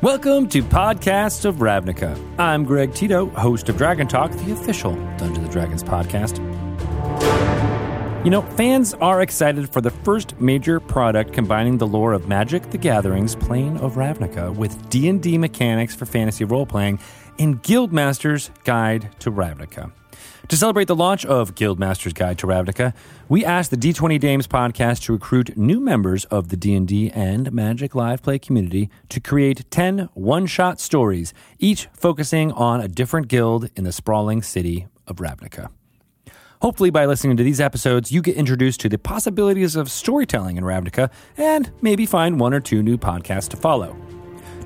Welcome to Podcasts of Ravnica. I'm Greg Tito, host of Dragon Talk, the official Dungeons and Dragons podcast. You know, fans are excited for the first major product combining the lore of Magic: The Gathering's Plane of Ravnica with D&D mechanics for fantasy role-playing in Guildmaster's Guide to Ravnica. To celebrate the launch of Guildmaster's Guide to Ravnica, we asked the D20 Dames podcast to recruit new members of the D&D and Magic Live Play community to create 10 one-shot stories, each focusing on a different guild in the sprawling city of Ravnica. Hopefully, by listening to these episodes, you get introduced to the possibilities of storytelling in Ravnica and maybe find one or two new podcasts to follow.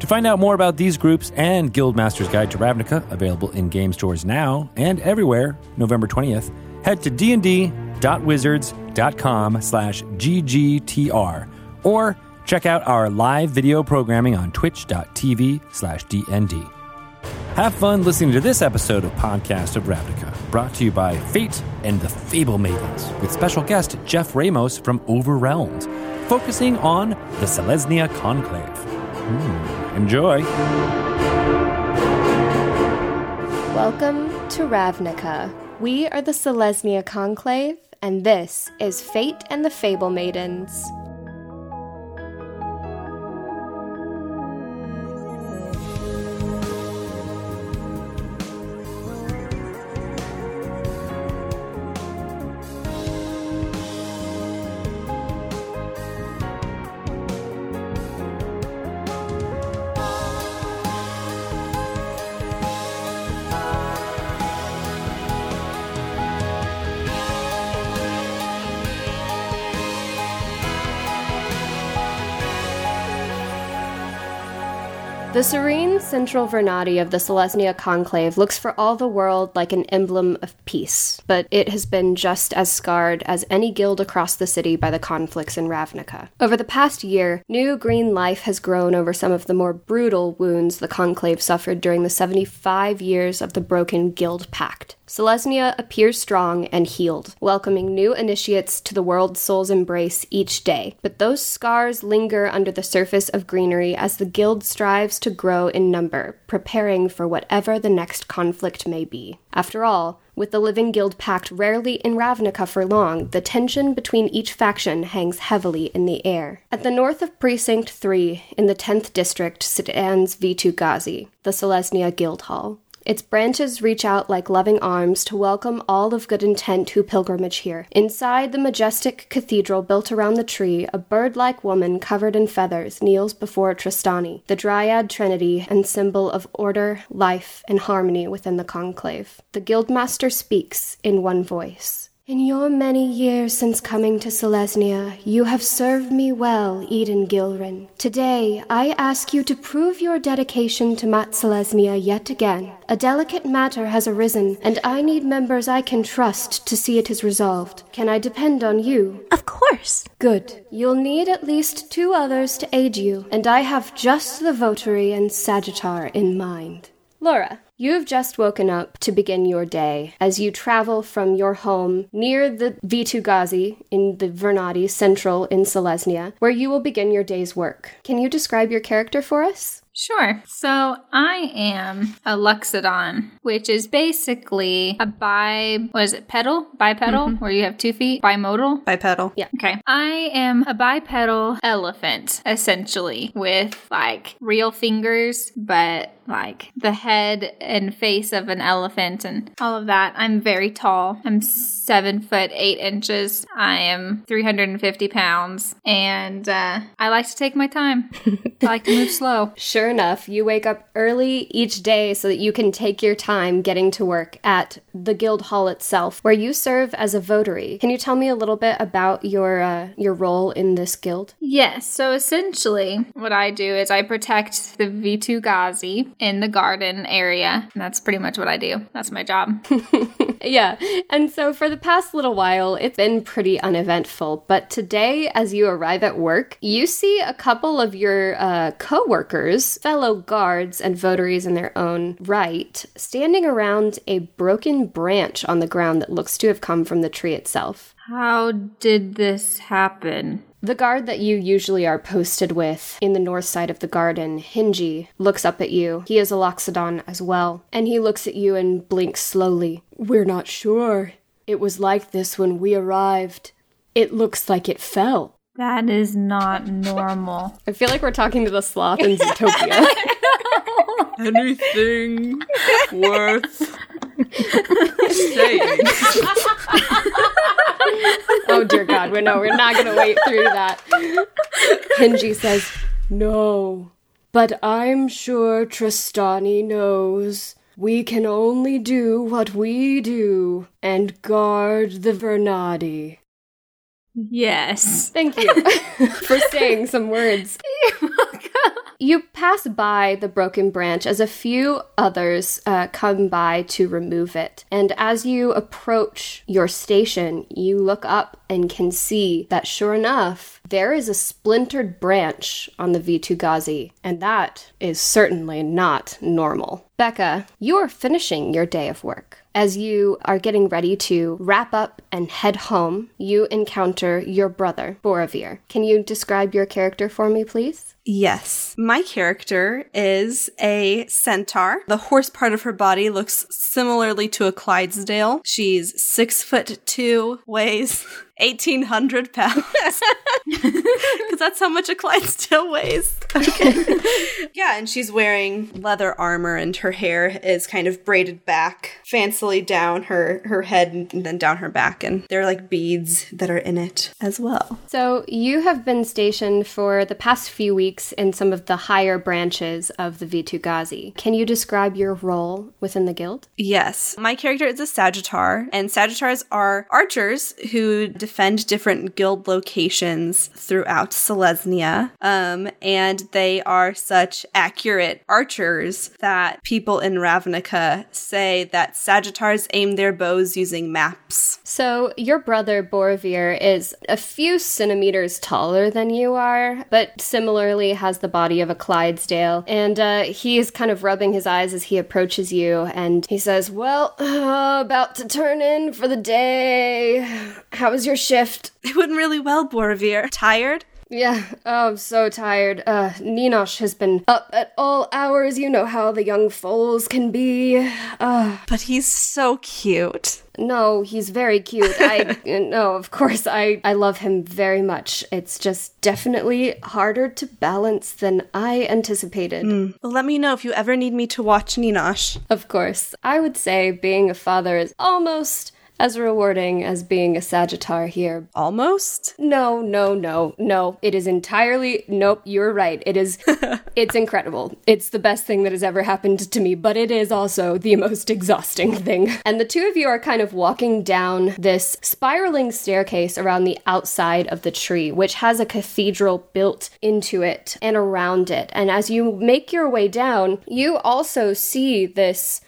To find out more about these groups and Guildmaster's Guide to Ravnica, available in game stores now and everywhere, November 20th, head to dnd.wizards.com slash ggtr or check out our live video programming on twitch.tv slash dnd. Have fun listening to this episode of Podcast of Ravnica, brought to you by Fate and the Fable Maidens, with special guest Jeff Ramos from Overwhelmed, focusing on the Selesnya Conclave. Hmm. Enjoy. Welcome to Ravnica. We are the Selesnya Conclave, and this is Fate and the Fable Maidens. The serene central Vernadi of the Selesnya Conclave looks for all the world like an emblem of peace, but it has been just as scarred as any guild across the city by the conflicts in Ravnica. Over the past year, new green life has grown over some of the more brutal wounds the Conclave suffered during the 75 years of the broken Guild Pact. Selesnya appears strong and healed, welcoming new initiates to the world's soul's embrace each day. But those scars linger under the surface of greenery as the guild strives to grow in number, preparing for whatever the next conflict may be. After all, with the Living Guild pact rarely in Ravnica for long, the tension between each faction hangs heavily in the air. At the north of Precinct 3, in the 10th District, stands Vitu-Ghazi, the Selesnya Guild Hall. Its branches reach out like loving arms to welcome all of good intent who pilgrimage here. Inside the majestic cathedral built around the tree, a bird like woman covered in feathers kneels before Trostani, the Dryad Trinity and symbol of order, life, and harmony within the conclave. The Guildmaster speaks in one voice. In your many years since coming to Selesnya, you have served me well, Eden Gilrin. Today, I ask you to prove your dedication to Mat Selesnya yet again. A delicate matter has arisen, and I need members I can trust to see it is resolved. Can I depend on you? Of course. Good. You'll need at least two others to aid you, and I have just the votary and Sagittar in mind. Laura, you have just woken up to begin your day as you travel from your home near the Vitu-Ghazi in the Vernadi Central in Selesnya, where you will begin your day's work. Can you describe your character for us? Sure. So I am a Loxodon, which is basically a bi, what is it, pedal? Bipedal, mm-hmm. where you have two feet? Bimodal? Bipedal. Yeah. Okay. I am a bipedal elephant, essentially, with like real fingers, but like the head and face of an elephant and all of that. I'm very tall. I'm seven foot eight inches. I am 350 pounds, and uh, I like to take my time. I like to move slow. Sure enough, you wake up early each day so that you can take your time getting to work at the guild hall itself, where you serve as a votary. Can you tell me a little bit about your uh, your role in this guild? Yes. So essentially, what I do is I protect the Vitu-Ghazi in the garden area. And that's pretty much what I do. That's my job. yeah. And so for the past little while, it's been pretty uneventful. But today, as you arrive at work, you see a couple of your uh, co workers, fellow guards and votaries in their own right, standing around a broken branch on the ground that looks to have come from the tree itself. How did this happen? The guard that you usually are posted with in the north side of the garden, Hinji, looks up at you. He is a Loxodon as well, and he looks at you and blinks slowly. We're not sure. It was like this when we arrived. It looks like it fell. That is not normal. I feel like we're talking to the sloth in Zootopia. Anything worth saying. oh dear God, we no, we're not gonna wait through that. Hinji says, No, but I'm sure Trostani knows. We can only do what we do and guard the Vernadi. Yes. Thank you for saying some words. You pass by the broken branch as a few others uh, come by to remove it. And as you approach your station, you look up and can see that sure enough, there is a splintered branch on the Vitu and that is certainly not normal. Becca, you are finishing your day of work. As you are getting ready to wrap up and head home, you encounter your brother, Boravir. Can you describe your character for me, please? Yes. My character is a centaur. The horse part of her body looks similarly to a Clydesdale. She's six foot two, weighs 1800 pounds. Because that's how much a Clydesdale weighs. Okay. yeah, and she's wearing leather armor and her hair is kind of braided back fancily down her, her head and then down her back. And there are like beads that are in it as well. So you have been stationed for the past few weeks in some of the higher branches of the Vitu-Ghazi. Can you describe your role within the guild? Yes. My character is a Sagittar, and Sagittars are archers who defend different guild locations throughout Selesnya. Um, and they are such accurate archers that people in Ravnica say that Sagittars aim their bows using maps. So your brother Boravir is a few centimeters taller than you are, but similarly has the body of a Clydesdale. And uh, he is kind of rubbing his eyes as he approaches you, and he says, "Well, uh, about to turn in for the day. How was your shift?" It went really well, Boravir. Tired? Yeah, oh, I'm so tired. Uh, Ninosh has been up at all hours. You know how the young foals can be. Uh, But he's so cute. no, he's very cute. I, no, of course, I, I love him very much. It's just definitely harder to balance than I anticipated. Well, let me know if you ever need me to watch Ninosh. Of course, I would say being a father is almost as rewarding as being a Sagittar here. Almost? No, no, no, no. It is entirely nope, you're right. It is it's incredible. It's the best thing that has ever happened to me, but it is also the most exhausting thing. And the two of you are kind of walking down this spiraling staircase around the outside of the tree, which has a cathedral built into it and around it. And as you make your way down, you also see this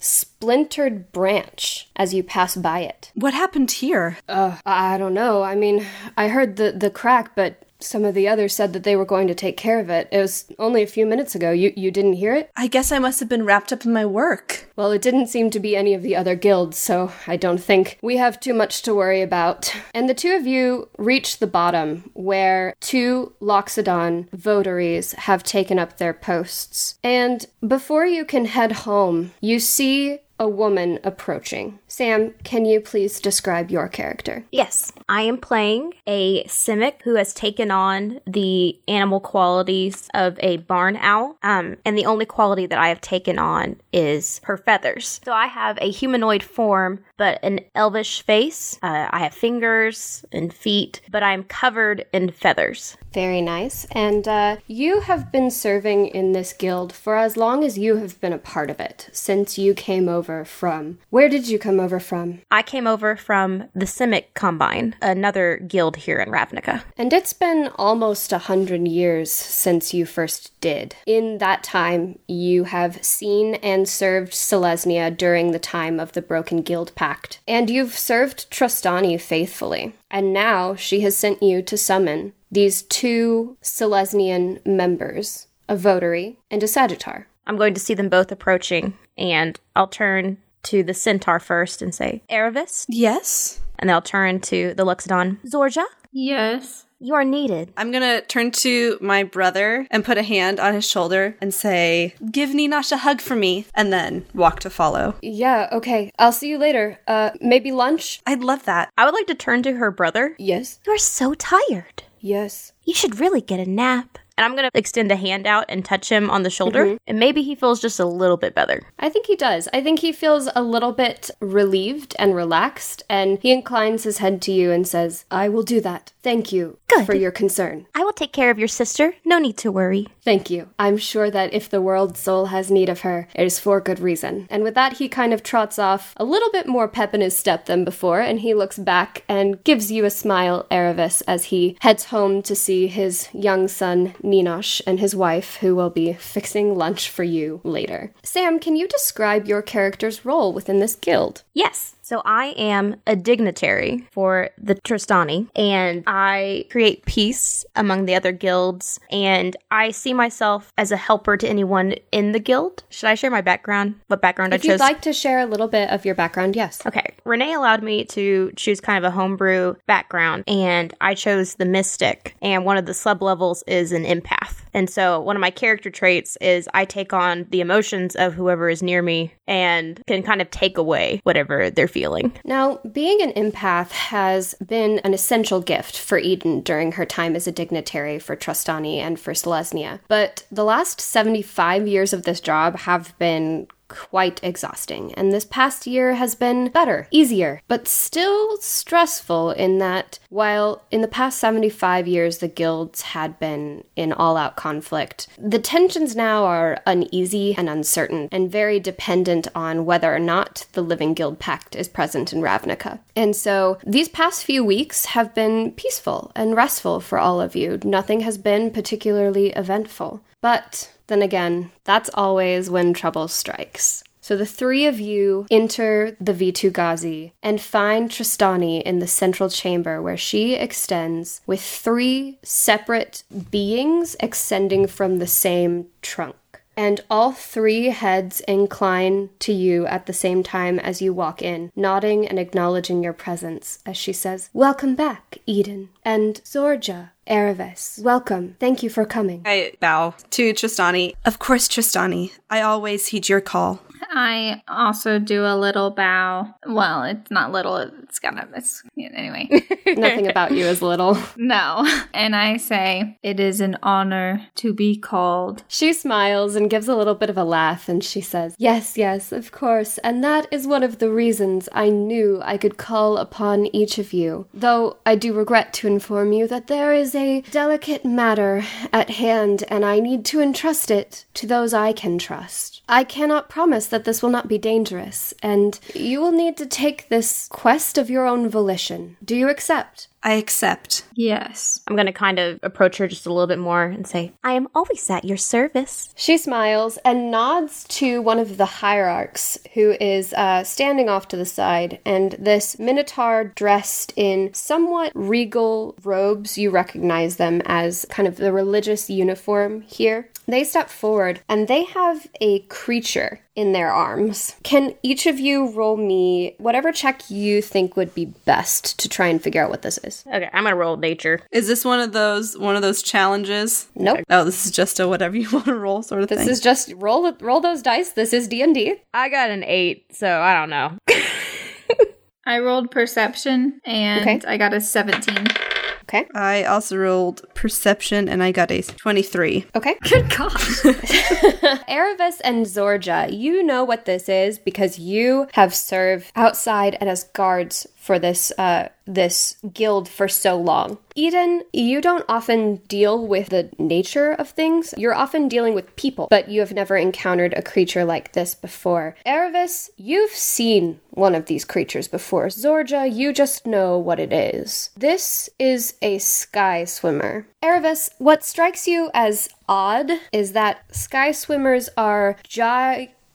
splintered branch as you pass by it. What happened here? Uh, I don't know. I mean, I heard the the crack, but some of the others said that they were going to take care of it. It was only a few minutes ago. You you didn't hear it? I guess I must have been wrapped up in my work. Well, it didn't seem to be any of the other guilds, so I don't think we have too much to worry about. And the two of you reach the bottom, where two Loxodon votaries have taken up their posts. And before you can head home, you see a woman approaching. Sam, can you please describe your character? Yes, I am playing a Simic who has taken on the animal qualities of a barn owl. Um, and the only quality that I have taken on is her feathers. So I have a humanoid form, but an elvish face. Uh, I have fingers and feet, but I'm covered in feathers. Very nice. And uh, you have been serving in this guild for as long as you have been a part of it, since you came over from. Where did you come over from? I came over from the Simic Combine, another guild here in Ravnica. And it's been almost a hundred years since you first did. In that time, you have seen and served Selesnya during the time of the Broken Guild Pact. And you've served Trostani faithfully. And now she has sent you to summon these two Selesnian members, a votary and a Sagittar. I'm going to see them both approaching, and I'll turn to the centaur first and say, Erebus? Yes? And then I'll turn to the Loxodon, Zorja. Yes. You are needed. I'm gonna turn to my brother and put a hand on his shoulder and say, Give Ninash a hug for me, and then walk to follow. Yeah, okay. I'll see you later. Uh, maybe lunch? I'd love that. I would like to turn to her brother. Yes. You are so tired. Yes. You should really get a nap. And I'm going to extend a hand out and touch him on the shoulder. Mm-hmm. And maybe he feels just a little bit better. I think he does. I think he feels a little bit relieved and relaxed, and he inclines his head to you and says, I will do that. Thank you Good. for your concern. I will take care of your sister. No need to worry. Thank you. I'm sure that if the world's soul has need of her, it is for good reason. And with that, he kind of trots off a little bit more pep in his step than before, and he looks back and gives you a smile, Erevis, as he heads home to see his young son, Ninosh, and his wife, who will be fixing lunch for you later. Sam, can you describe your character's role within this guild? Yes. So I am a dignitary for the Trostani, and I create peace among the other guilds, and I see myself as a helper to anyone in the guild. Should I share my background? What background If I chose? If you'd like to share a little bit of your background, yes. Okay. Renee allowed me to choose kind of a homebrew background, and I chose the Mystic, and one of the sub levels is an empath. And so one of my character traits is I take on the emotions of whoever is near me and can kind of take away whatever they're feeling. Now, being an empath has been an essential gift for Eden during her time as a dignitary for Trostani and for Selesnya. But the last 75 years of this job have been quite exhausting, and this past year has been better, easier, but still stressful in that while in the past 75 years the guilds had been in all out conflict, the tensions now are uneasy and uncertain and very dependent on whether or not the Living Guild Pact is present in Ravnica. And so these past few weeks have been peaceful and restful for all of you. Nothing has been particularly eventful. But then again, that's always when trouble strikes. So the three of you enter the Vitu-Ghazi and find Trostani in the central chamber where she extends with three separate beings extending from the same trunk. And all three heads incline to you at the same time as you walk in, nodding and acknowledging your presence as she says, Welcome back, Eden. And Zorja, Erevis, welcome. Thank you for coming. I bow to Trostani. Of course, Trostani. I always heed your call. I also do a little bow. Well, it's not little. It's kind of. It's anyway. Nothing about you is little. no, and I say it is an honor to be called. She smiles and gives a little bit of a laugh and she says, Yes, yes, of course. And that is one of the reasons I knew I could call upon each of you. Though I do regret to inform you that there is a delicate matter at hand and I need to entrust it to those I can trust. I cannot promise that this will not be dangerous, and you will need to take this quest of your own volition. Do you accept? I accept. Yes. I'm going to kind of approach her just a little bit more and say, I am always at your service. She smiles and nods to one of the hierarchs who is uh, standing off to the side, and this minotaur dressed in somewhat regal robes. You recognize them as kind of the religious uniform here. They step forward and they have a creature in their arms. Can each of you roll me whatever check you think would be best to try and figure out what this is? Okay, I'm going to roll nature. Is this one of those one of those challenges? Nope. Oh, this is just a whatever you want to roll sort of This thing. This is just roll roll those dice. This is D&D. I got an eight, so I don't know. I rolled perception and Okay. I got a 17. Okay. I also rolled perception and I got a 23. Okay. Good gosh. Erebus and Zorja, you know what this is because you have served outside and as guards for this uh, this guild for so long. Eden, you don't often deal with the nature of things. You're often dealing with people, but you have never encountered a creature like this before. Erevis, you've seen one of these creatures before. Zorja, you just know what it is. This is a sky swimmer. Erevis, what strikes you as odd is that sky swimmers are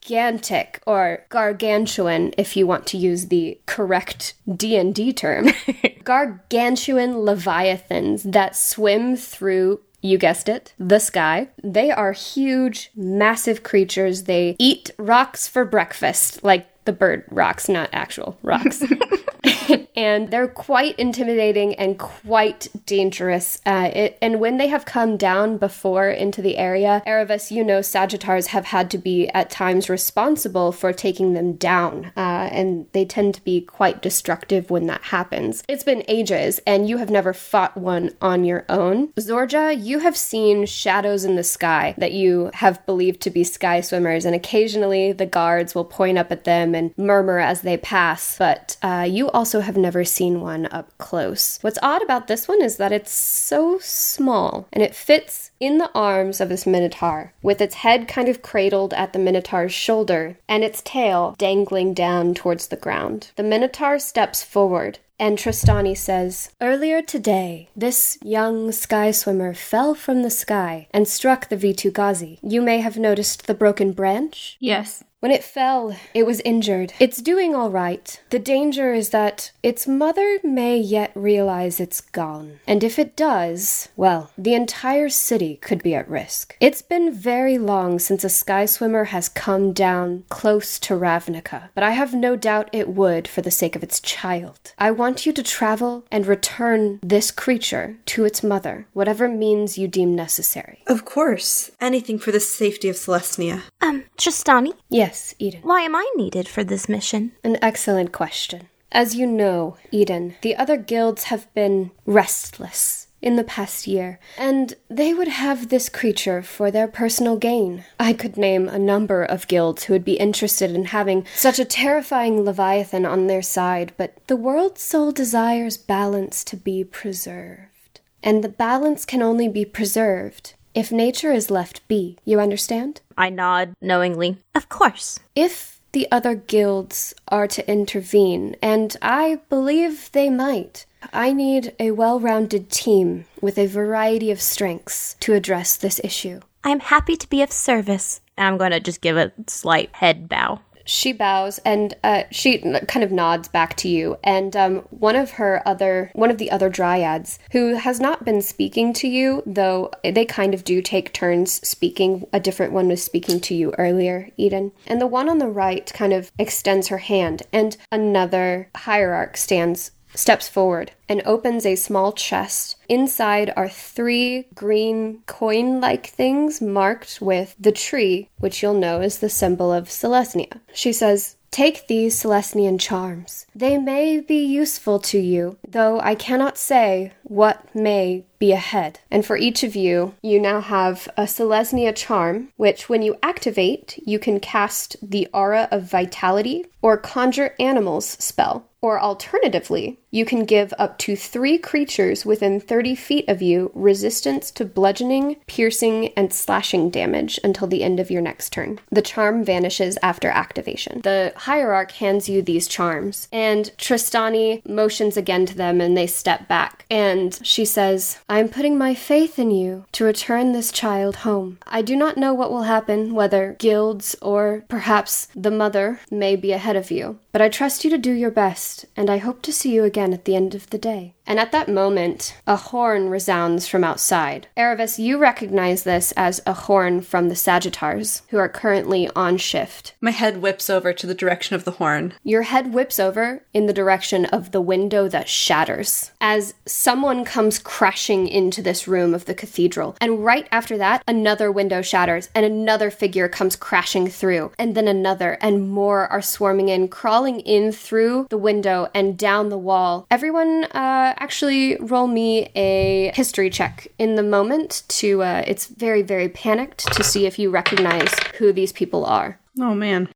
gigantic or gargantuan if you want to use the correct D&D term. gargantuan leviathans that swim through you guessed it, the sky. They are huge, massive creatures. They eat rocks for breakfast, like the bird rocks, not actual rocks. and they're quite intimidating and quite dangerous. Uh, it, and when they have come down before into the area, Erebus, you know, Sagittars have had to be at times responsible for taking them down, uh, and they tend to be quite destructive when that happens. It's been ages, and you have never fought one on your own. Zorja, you have seen shadows in the sky that you have believed to be sky swimmers, and occasionally the guards will point up at them and murmur as they pass, but uh, you also have never seen one up close. What's odd about this one is that it's so small and it fits in the arms of this minotaur, with its head kind of cradled at the minotaur's shoulder and its tail dangling down towards the ground. The minotaur steps forward. And Trostani says, Earlier today, this young sky swimmer fell from the sky and struck the Vitu-Ghazi. You may have noticed the broken branch. Yes. When it fell, it was injured. It's doing all right. The danger is that its mother may yet realize it's gone. And if it does, well, the entire city could be at risk. It's been very long since a sky swimmer has come down close to Ravnica, but I have no doubt it would for the sake of its child. I want you to travel and return this creature to its mother, whatever means you deem necessary. Of course. Anything for the safety of Celestia. Um, Trostani, Yes, Eden. why am I needed for this mission? An excellent question. As you know, Eden, the other guilds have been restless in the past year, and they would have this creature for their personal gain. I could name a number of guilds who would be interested in having such a terrifying leviathan on their side, but the world's soul desires balance to be preserved. And the balance can only be preserved if nature is left be. You understand? I nod knowingly. Of course. if the other guilds are to intervene, and I believe they might, I need a well rounded team with a variety of strengths to address this issue. I am happy to be of service. And I'm going to just give a slight head bow. She bows and uh, she kind of nods back to you. And um, one of her other, one of the other dryads, who has not been speaking to you, though they kind of do take turns speaking. A different one was speaking to you earlier, Eden. And the one on the right kind of extends her hand, and another hierarch stands steps forward and opens a small chest. Inside are three green coin like things marked with the tree, which you'll know is the symbol of Celestia. She says, Take these Celestian charms. They may be useful to you, though I cannot say what may be ahead. And for each of you, you now have a Selesnya charm, which when you activate, you can cast the Aura of Vitality or Conjure Animals spell. Or alternatively, you can give up to three creatures within 30 feet of you resistance to bludgeoning, piercing, and slashing damage until the end of your next turn. The charm vanishes after activation. The hierarch hands you these charms, and Trostani motions again to them and they step back. And she says, I am putting my faith in you to return this child home. I do not know what will happen, whether guilds or perhaps the mother may be ahead of you, but I trust you to do your best, and I hope to see you again at the end of the day. And at that moment, a horn resounds from outside. Erebus, you recognize this as a horn from the Sagittars, who are currently on shift. My head whips over to the direction of the horn. Your head whips over in the direction of the window that shatters as someone comes crashing into this room of the cathedral. And right after that, another window shatters and another figure comes crashing through. And then another, and more are swarming in, crawling in through the window and down the wall. Everyone, uh, actually roll me a history check in the moment to, uh, it's very, very panicked to see if you recognize who these people are. Oh man.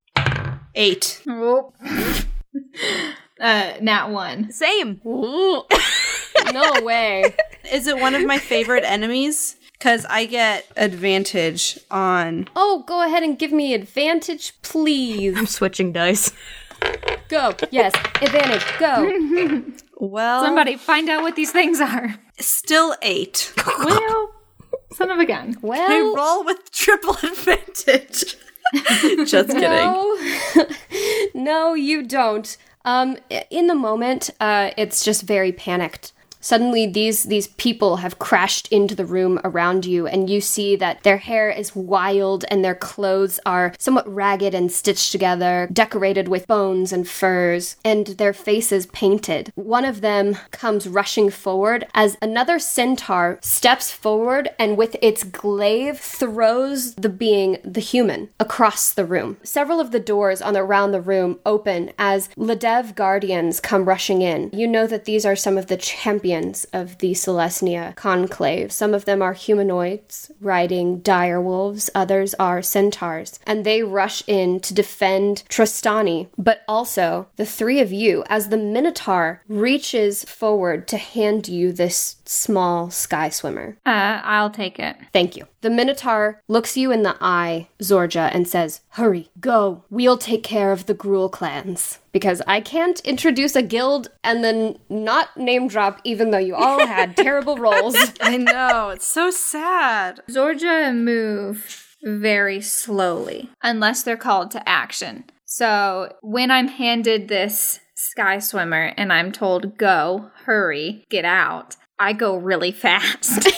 Eight. Oh. uh, nat one. Same. no way. Is it one of my favorite enemies? Because I get advantage on. Oh, go ahead and give me advantage, please. I'm switching dice. Go. Yes, advantage. Go. Well, Somebody find out what these things are. still eight. Well, son of a gun. I Well, roll with triple advantage. Just kidding. no, no, you don't. Um, in the moment, uh, it's just very panicked. Suddenly, these these people have crashed into the room around you, and you see that their hair is wild and their clothes are somewhat ragged and stitched together, decorated with bones and furs, and their faces painted. One of them comes rushing forward as another centaur steps forward and with its glaive throws the being, the human, across the room. Several of the doors on around the room open as Ledev guardians come rushing in. You know that these are some of the champions of the Celestia conclave. Some of them are humanoids riding dire wolves, others are centaurs, and they rush in to defend Trostani. But also, the three of you, as the Minotaur reaches forward to hand you this small sky swimmer. Uh, I'll take it. Thank you. The Minotaur looks you in the eye, Zorja, and says, Hurry, go. We'll take care of the Gruul clans. Because I can't introduce a guild and then not name drop, even though you all had terrible roles. I know. It's so sad. Zorja move very slowly unless they're called to action. So when I'm handed this sky swimmer and I'm told go, hurry, get out, I go really fast.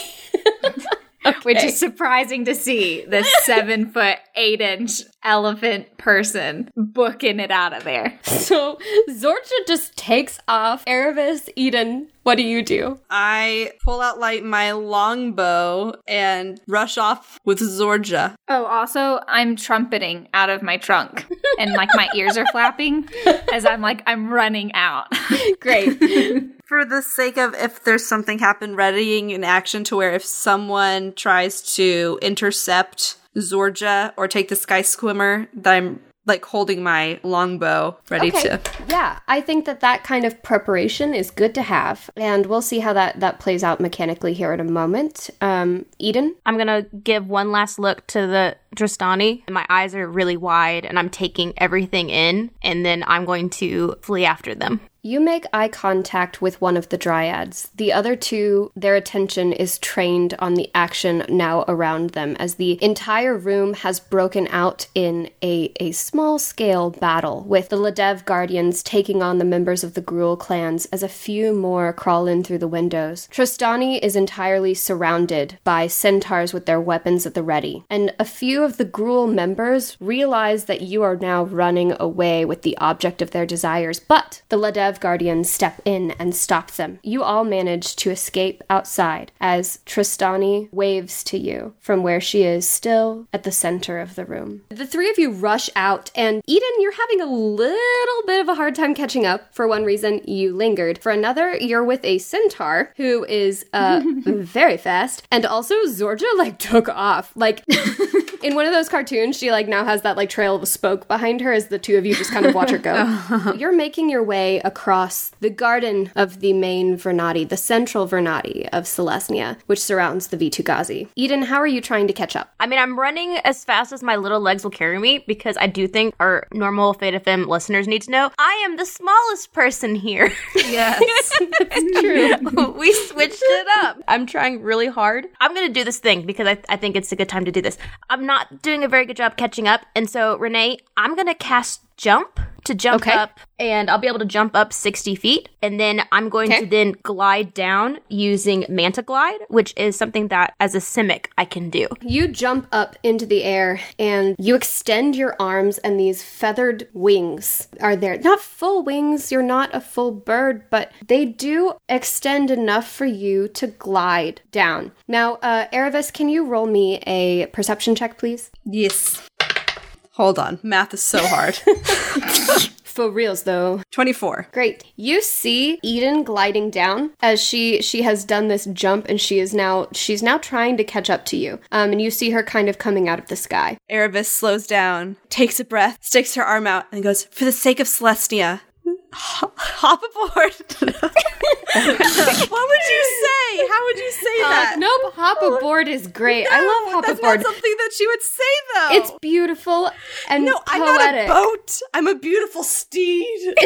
Which is surprising to see the seven foot, eight inch elephant person booking it out of there. So Zorja just takes off. Erebus, Eden, what do you do? I pull out like my longbow and rush off with Zorja. Oh, also, I'm trumpeting out of my trunk and like my ears are flapping as I'm like, I'm running out. Great. For the sake of if there's something happen, readying an action to where if someone tries to intercept Zorja or take the sky swimmer, that I'm like holding my longbow ready to. Yeah, I think that that kind of preparation is good to have, and we'll see how that that plays out mechanically here in a moment. Um, Eden, I'm gonna give one last look to the Trostani. My eyes are really wide and I'm taking everything in, and then I'm going to flee after them. You make eye contact with one of the dryads. The other two, their attention is trained on the action now around them as the entire room has broken out in a, a small scale battle, with the Ledev guardians taking on the members of the Gruul clans as a few more crawl in through the windows. Trostani is entirely surrounded by centaurs with their weapons at the ready, and a few of the Gruul members realize that you are now running away with the object of their desires, but the Guardians step in and stop them. You all manage to escape outside as Trostani waves to you from where she is still at the center of the room. The three of you rush out, and Eden, you're having a little bit of a hard time catching up. For one reason, you lingered. For another, you're with a centaur who is uh, very fast, and also Zorja like took off. Like in one of those cartoons, she like now has that like trail of a spoke behind her as the two of you just kind of watch her go. You're making your way across the garden of the main Vernadi, the central Vernadi of Celestia, which surrounds the Vitu-Ghazi. Eden, how are you trying to catch up? I mean, I'm running as fast as my little legs will carry me because I do think our normal Fate FM listeners need to know I am the smallest person here. Yes. It's true. we switched it up. I'm trying really hard. I'm going to do this thing because I, I think it's a good time to do this. I'm not doing a very good job catching up. And so, Renee, I'm going to cast jump to jump Okay. up and I'll be able to jump up 60 feet. And then I'm going Okay. to then glide down using Manta Glide, which is something that as a Simic I can do. You jump up into the air and you extend your arms, and these feathered wings are there. Not full wings, you're not a full bird, but they do extend enough for you to glide down. Now, uh, Erebus, can you roll me a perception check, please? yes. Hold on. Math is so hard. For reals, though. 24. Great. You see Eden gliding down as she she has done this jump and she is now she's now trying to catch up to you. Um, and you see her kind of coming out of the sky. Erebus slows down, takes a breath, sticks her arm out, and goes, For the sake of Celestia, hop aboard. what would you say? How would you say uh, that? Nope, hop aboard is great. I love hop That's aboard. not something that she would say, though. It's beautiful and no, I'm not a boat. I'm a beautiful steed.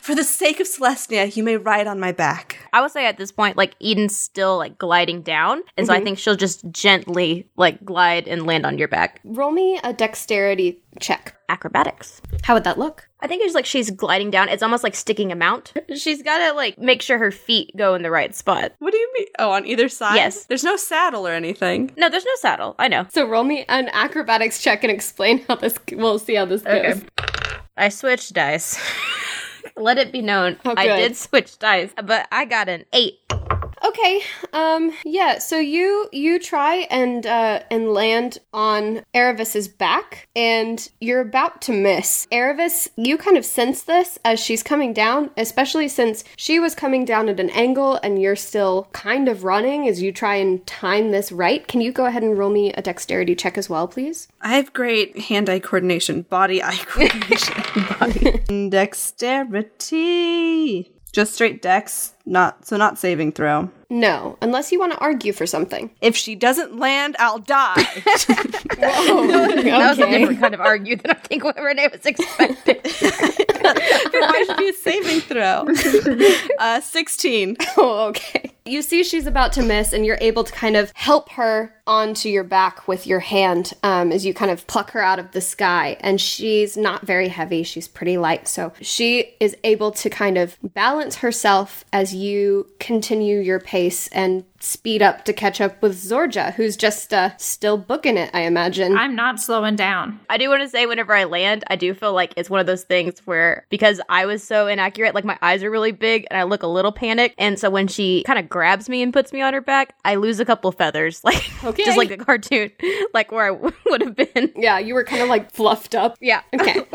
For the sake of Celestia, you may ride on my back. I would say at this point, like Eden's still like gliding down. And so I mm-hmm. think she'll just gently like glide and land on your back. Roll me a dexterity check. Acrobatics. How would that look? I think it's like she's gliding down. It's almost like sticking a mount. She's got to like make sure her feet go in the right spot. What do you mean? Oh, on either side? Yes. There's no saddle or anything. No, there's no saddle. I know. So roll me an acrobatics check and explain how this. We'll see how this goes. I switched dice. Let it be known, Oh, I did switch dice, but I got an eight. Okay. Um. Yeah. So you you try and uh and land on Erevis's back, and you're about to miss. Erevis, you kind of sense this as she's coming down, especially since she was coming down at an angle, and you're still kind of running as you try and time this right. Can you go ahead and roll me a dexterity check as well, please? I have great hand-eye coordination, body-eye coordination. body Dexterity. Just straight dex, not so not saving throw. No, unless you want to argue for something. If she doesn't land, I'll die. That was a different kind of argue than I think what Renee was expecting. Why should be a saving throw? Uh, 16. Oh, okay. You see she's about to miss, and you're able to kind of help her onto your back with your hand um, as you kind of pluck her out of the sky. And she's not very heavy, she's pretty light. So she is able to kind of balance herself as you continue your pace and speed up to catch up with Zorja, who's just uh, still booking it, I imagine. I'm not slowing down. I do want to say, whenever I land, I do feel like it's one of those things where because I was so inaccurate, like my eyes are really big and I look a little panicked. And so when she kind of grabs me and puts me on her back, I lose a couple feathers, like Okay. Just like a cartoon, like where I w- would have been. yeah, you were kind of like fluffed up. Yeah. Okay.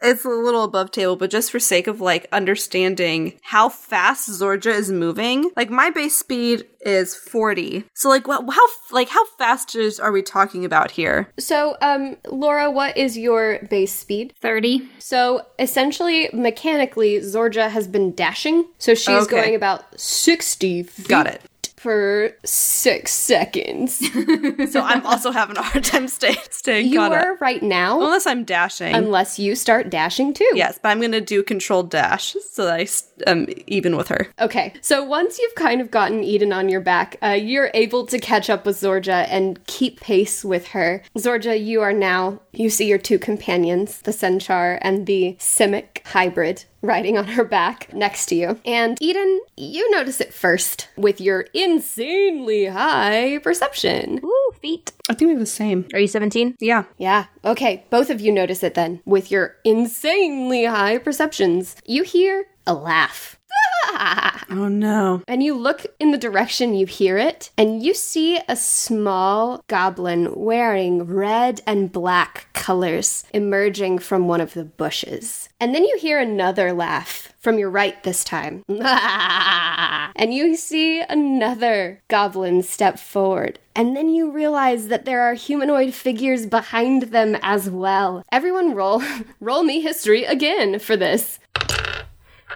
It's a little above table, but just for sake of like understanding how fast Zorja is moving, like my base speed is 40. So like wha- how like how fast is are we talking about here? So, um, Laura, what is your base speed? 30. So essentially, mechanically, Zorja has been dashing. So she's Okay. going about 60 feet Got it. Per six seconds. So I'm also having a hard time stay, staying you caught are up. right now, Unless I'm dashing. unless you start dashing too. yes, but I'm going to do controlled dash so that I am even with her. Okay, so once you've kind of gotten Eden on your back, uh, you're able to catch up with Zorja and keep pace with her. Zorja, you are now, you see your two companions, the Centaur and the Simic hybrid, riding on her back next to you. And Eden, you notice it first with your insanely high perception. Ooh, feet. I think we have the same. Are you 17? Yeah. Yeah, okay, both of you notice it then with your insanely high perceptions. You hear a laugh. Oh no. And you look in the direction you hear it, and you see a small goblin wearing red and black colors emerging from one of the bushes. And then you hear another laugh from your right this time. and you see another goblin step forward. And then you realize that there are humanoid figures behind them as well. Everyone roll roll me history again for this.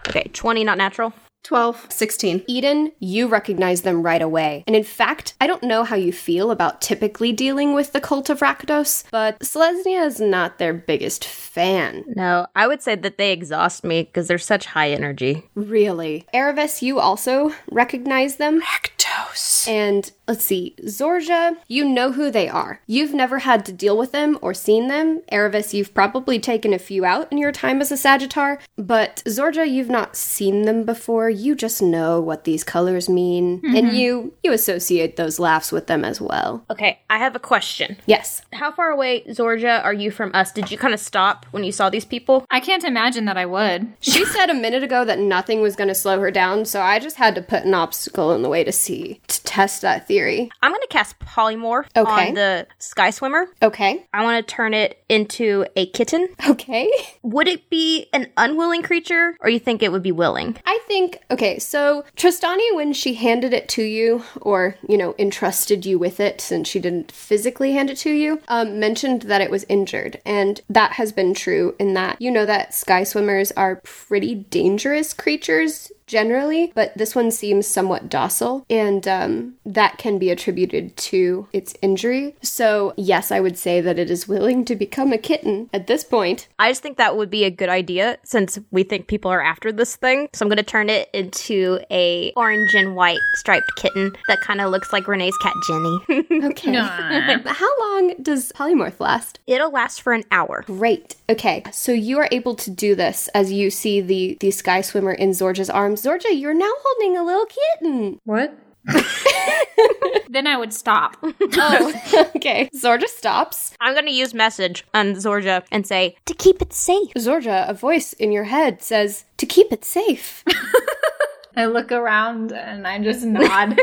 Okay, 20, not natural. 12. 16. Eden, you recognize them right away. And in fact, I don't know how you feel about typically dealing with the cult of Rakdos, but Selesnya is not their biggest fan. No, I would say that they exhaust me because they're such high energy. Really. Erevis, you also recognize them. Lactose. And let's see, Zorja, you know who they are. You've never had to deal with them or seen them. Erevis, you've probably taken a few out in your time as a Sagittar, but Zorja, you've not seen them before. You just know what these colors mean, and mm-hmm. you you associate those laughs with them as well. Okay, I have a question. Yes. How far away, Zorja, are you from us? Did you kind of stop when you saw these people? I can't imagine that I would. She said a minute ago that nothing was going to slow her down, so I just had to put an obstacle in the way to see to test that theory. I'm going to cast Polymorph Okay. on the Sky Swimmer. Okay. I want to turn it into a kitten. Okay. Would it be an unwilling creature, or you think it would be willing? I think okay, so Trostani when she handed it to you, or you know, entrusted you with it since she didn't physically hand it to you, um, mentioned that it was injured, and that has been true in that you know that sky swimmers are pretty dangerous creatures generally, but this one seems somewhat docile, and um, that can be attributed to its injury. So, yes, I would say that it is willing to become a kitten at this point. I just think that would be a good idea since we think people are after this thing. So I'm going to turn it into a orange and white striped kitten that kind of looks like Renee's cat Jenny. Okay. How long does polymorph last? It'll last for an hour. Great. Okay, so you are able to do this as you see the the sky swimmer in Zorja's arms. Zorja, you're now holding a little kitten. What? then I would stop. Oh, okay. Zorja stops. I'm going to use message on Zorja and say to keep it safe. Zorja, a voice in your head says to keep it safe. I look around and I just nod.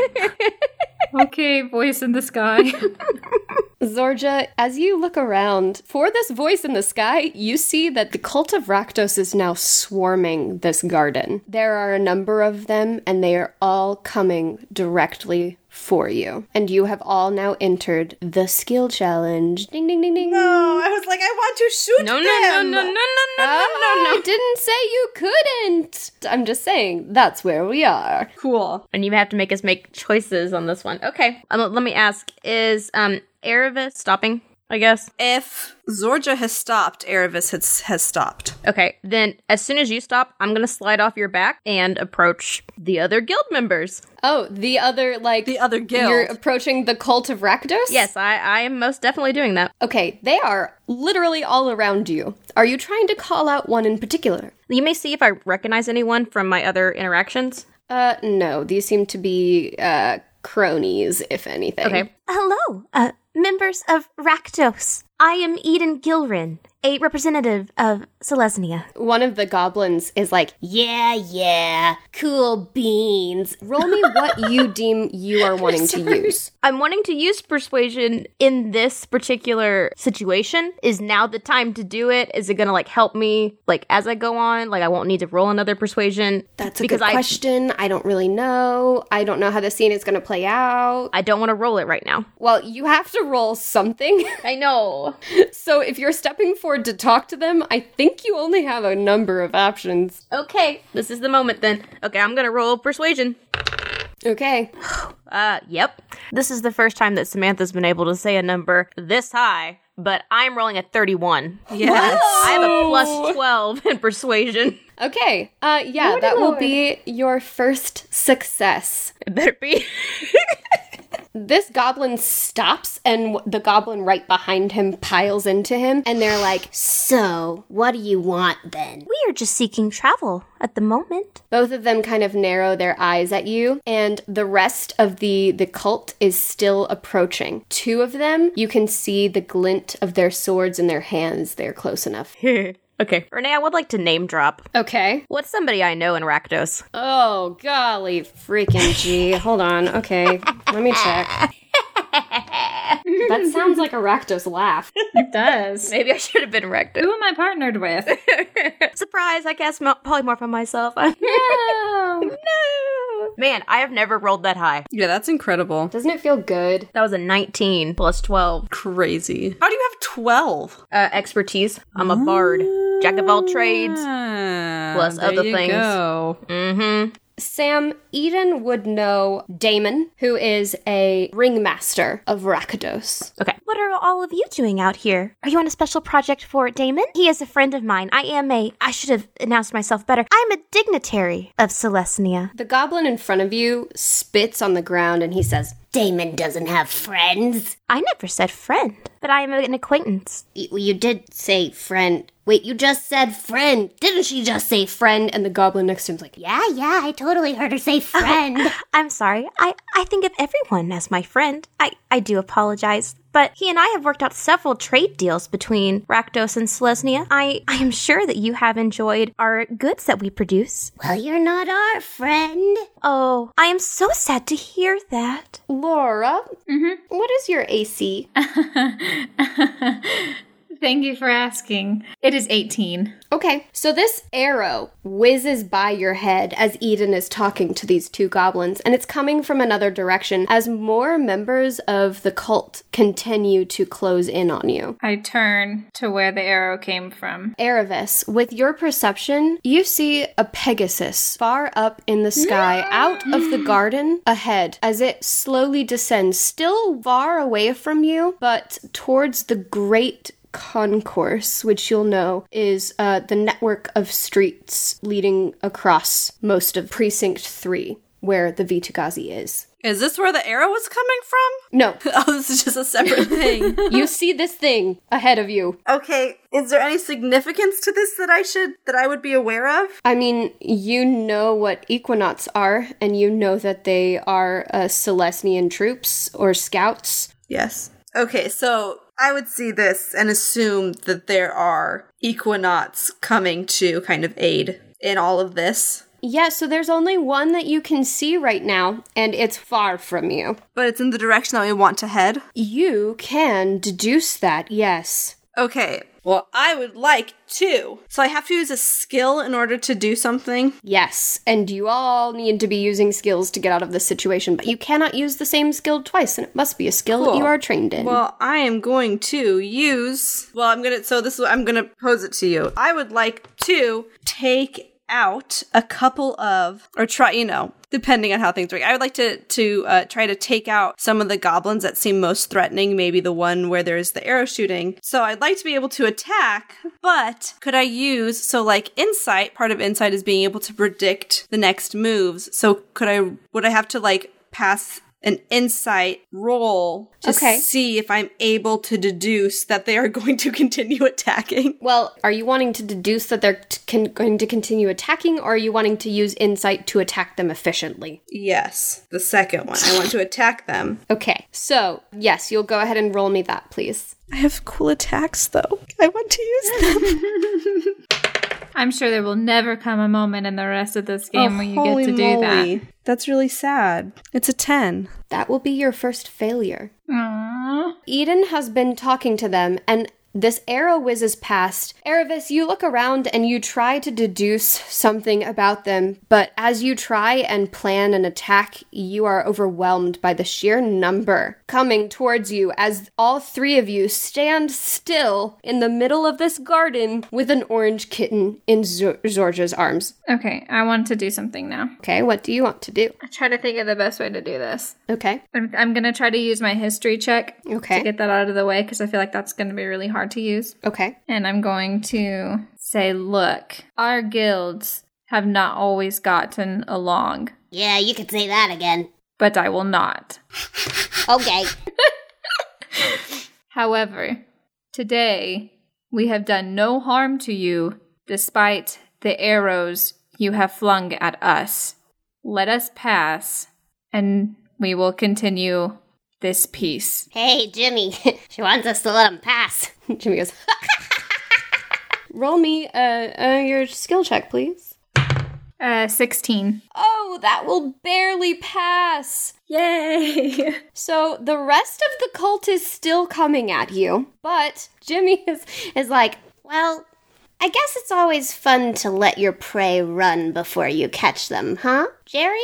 Okay, voice in the sky. Zorja, as you look around, for this voice in the sky, you see that the cult of Rakdos is now swarming this garden. There are a number of them, and they are all coming directly for you. And you have all now entered the skill challenge. Ding, ding, ding, ding. Oh, I was like, I want to shoot No, no, them. no, no, no, no, no, Oh, no, no, I didn't say you couldn't. I'm just saying that's where we are. Cool. And you have to make us make choices on this one. Okay. Um, let me ask: Is um Erevis stopping? I guess. If Zorja has stopped, Erevis has, has stopped. Okay. Then, as soon as you stop, I'm gonna slide off your back and approach the other guild members. Oh, the other like The other guild. You're approaching the cult of Rakdos? Yes, I I am most definitely doing that. Okay, they are literally all around you. Are you trying to call out one in particular? You may see if I recognize anyone from my other interactions. Uh, no. These seem to be uh cronies, if anything. Okay. Hello, uh, members of Rakdos. I am Eden Gilrin, a representative of Selesnya. One of the goblins is like, "Yeah, yeah, cool beans." Roll me what you deem you are wanting to use. I'm wanting to use persuasion in this particular situation. Is now the time to do it? Is it gonna like help me like as I go on? Like I won't need to roll another persuasion. That's a because good I question. I don't really know. I don't know how the scene is going to play out. I don't want to roll it right now. Well, you have to roll something. I know. so if you're stepping forward to talk to them, I think you only have a number of options. Okay, this is the moment then. Okay, I'm gonna roll persuasion. Okay. Uh, yep. This is the first time that Samantha's been able to say a number this high, but I'm rolling a 31. Yes. I have a plus 12 in persuasion. Okay. Uh yeah, that will be your first success. It better be. This goblin stops and the goblin right behind him piles into him and they're like, "So, what do you want then?" We are just seeking travel at the moment. Both of them kind of narrow their eyes at you, and the rest of the the cult is still approaching. Two of them, you can see the glint of their swords in their hands. They're close enough. okay. Renee, I would like to name drop. Okay. What's somebody I know in Rakdos? Oh golly, freaking gee! Hold on. Okay, let me check. that sounds like a Rakdos laugh. It does. Maybe I should have been Rakdos. Who am I partnered with? Surprise, I cast mo- polymorph on myself. no. no. Man, I have never rolled that high. Yeah, that's incredible. Doesn't it feel good? That was a 19 plus 12. Crazy. How do you have 12? Uh, expertise. I'm a bard. Jack of all trades. Ah, Plus there other you things. Go. Mm-hmm. Sam, Eden would know Damon, who is a ringmaster of Rakdos. Okay. What are all of you doing out here? Are you on a special project for Damon? He is a friend of mine. I am a, I should have announced myself better. I'm a dignitary of Selesnya. The goblin in front of you spits on the ground and he says, Damon doesn't have friends. I never said friend, but I am an acquaintance. Y- You did say friend. Wait, you just said friend. Didn't she just say friend? And the goblin next to him's like, yeah. Yeah, yeah, I totally heard her say Oh, friend. I'm sorry. I, I think of everyone as my friend. I, I do apologize. But he and I have worked out several trade deals between Rakdos and Selesnya. I, I am sure that you have enjoyed our goods that we produce. Well, you're not our friend. Oh, I am so sad to hear that. Laura, mm-hmm. what is your AC? Thank you for asking. It is 18. Okay, so this arrow whizzes by your head as Eden is talking to these two goblins, and it's coming from another direction as more members of the cult continue to close in on you. I turn to where the arrow came from. Aravis, with your perception, you see a Pegasus far up in the sky out of the garden ahead as it slowly descends, still far away from you, but towards the great concourse, which you'll know is uh, the network of streets leading across most of Precinct 3, where the Vitu-Ghazi is. Is this where the arrow was coming from? No, Oh, this is just a separate thing. you see this thing ahead of you. okay, is there any significance to this that I should that I would be aware of? I mean, you know what equinox are, and you know that they are uh, Selesnyan troops or scouts. Yes. Okay, so I would see this and assume that there are equinox coming to kind of aid in all of this. Yeah, so there's only one that you can see right now, and it's far from you. But it's in the direction that we want to head. You can deduce that, yes. Okay. Well, I would like to. So I have to use a skill in order to do something. Yes, and you all need to be using skills to get out of this situation, but you cannot use the same skill twice, and it must be a skill that you are trained in. Well, I am going to use. Well, I'm gonna. So this is. I'm gonna pose it to you. I would like to take out a couple of, or try. You know, depending on how things work. I would like to to uh, try to take out some of the goblins that seem most threatening. Maybe the one where there's the arrow shooting. So I'd like to be able to attack, but could I use so like insight? Part of insight is being able to predict the next moves. So could I? Would I have to like pass? An insight roll to Okay. see if I'm able to deduce that they are going to continue attacking. well, are you wanting to deduce that they're t- con- going to continue attacking, or are you wanting to use insight to attack them efficiently? Yes, the second one. I want to attack them. Okay, so yes, you'll go ahead and roll me that, please. I have cool attacks though. I want to use them. I'm sure there will never come a moment in the rest of this game oh, where you get Oh, to do moly. That's really sad. It's a 10. That will be your first failure. Aww. Eden has been talking to them, and this arrow whizzes past. Aravis, you look around and you try to deduce something about them, but as you try and plan an attack, you are overwhelmed by the sheer number coming towards you as all three of you stand still in the middle of this garden with an orange kitten in Zor- Zorja's arms. Okay, I want to do something now. Okay, what do you want to do? I try to think of the best way to do this. Okay, I'm, I'm gonna try to use my history check Okay. to get that out of the way because I feel like that's gonna be really hard to use. okay. And I'm going to say, look, our guilds have not always gotten along, Yeah, you could say that again. but I will not. Okay. However, today we have done no harm to you despite the arrows you have flung at us. Let us pass, and we will continue this piece. Hey, Jimmy. she wants us to let him pass. Jimmy goes, Roll me uh, uh, your skill check, please. Uh, 16. Oh, that will barely pass. Yay! So the rest of the cult is still coming at you, but Jimmy is, is like, Well, I guess it's always fun to let your prey run before you catch them, huh, Jerry?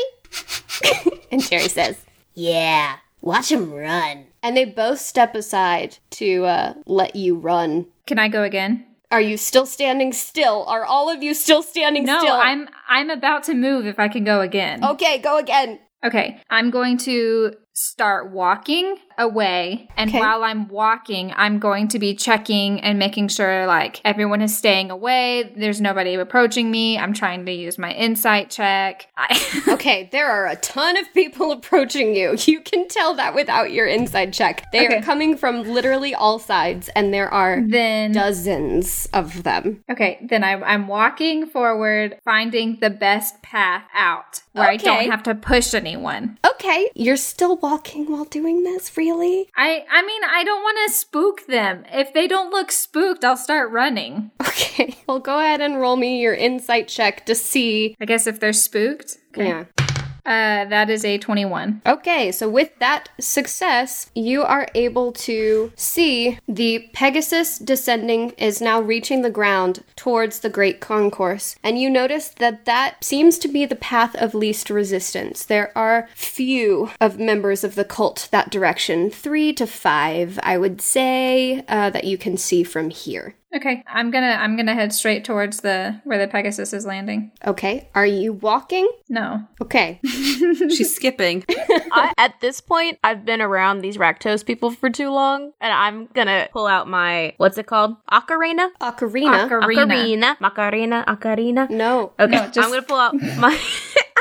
and Jerry says, Yeah, watch him run. and they both step aside to uh, let you run. Can I go again? Are you still standing still? Are all of you still standing No, still? I'm I'm about to move if I can go again. Okay, go again. Okay, I'm going to start walking away, and Okay. while I'm walking, I'm going to be checking and making sure like everyone is staying away. There's nobody approaching me. I'm trying to use my insight check. I- Okay, there are a ton of people approaching you. You can tell that without your inside check. They are coming from literally all sides, and there are then dozens of them. okay, then I'm, I'm walking forward, finding the best path out where I don't have to push anyone. Okay, you're still walking while doing this, really? I I mean I don't want to spook them. If they don't look spooked, I'll start running. Okay, well, go ahead and roll me your insight check to see. I guess if they're spooked. Okay. Yeah. Uh, that is a 21. Okay, so with that success, you are able to see the Pegasus descending is now reaching the ground towards the Great Concourse. And you notice that that seems to be the path of least resistance. There are few of members of the cult that direction, three to five, I would say, uh, that you can see from here. Okay, I'm gonna I'm gonna head straight towards the where the Pegasus is landing. Okay, are you walking? No. Okay. She's skipping. I, at this point, I've been around these Rakdos people for too long, and I'm gonna pull out my what's it called? Ocarina? Ocarina. Ocarina. Ocarina. Macarena. Ocarina. no. Okay, No, just- I'm gonna pull out my.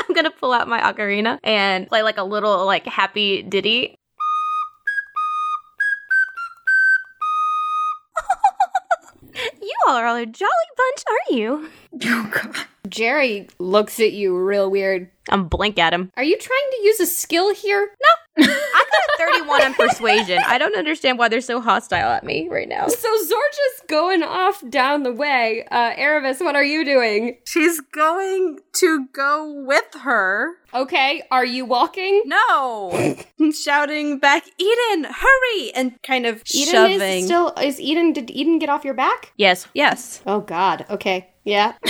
I'm gonna pull out my ocarina and play like a little like happy ditty. All are a jolly bunch, aren't you? Oh god. Jerry looks at you real weird. I'm blink at him. Are you trying to use a skill here? I got a 31 on persuasion. I don't understand why they're so hostile at me right now. So Zorja's going off down the way. Uh, Erebus, what are you doing? She's going to go with her. Okay, are you walking? No! Shouting back, Eden, hurry! And kind of Eden shoving. is still is Eden did Eden get off your back? Yes. yes. Oh god. Okay. Yeah.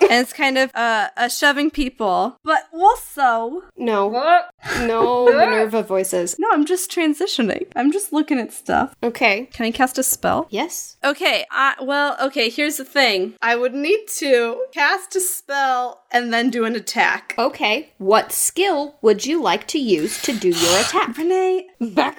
and it's kind of uh, uh shoving people. But also, No. No Minerva voices. no, I'm just transitioning. I'm just looking at stuff. Okay. Can I cast a spell? Yes. Okay, I, well, okay, here's the thing. I would need to cast a spell and then do an attack. Okay. What skill would you like to use to do your attack? Renee, Becca.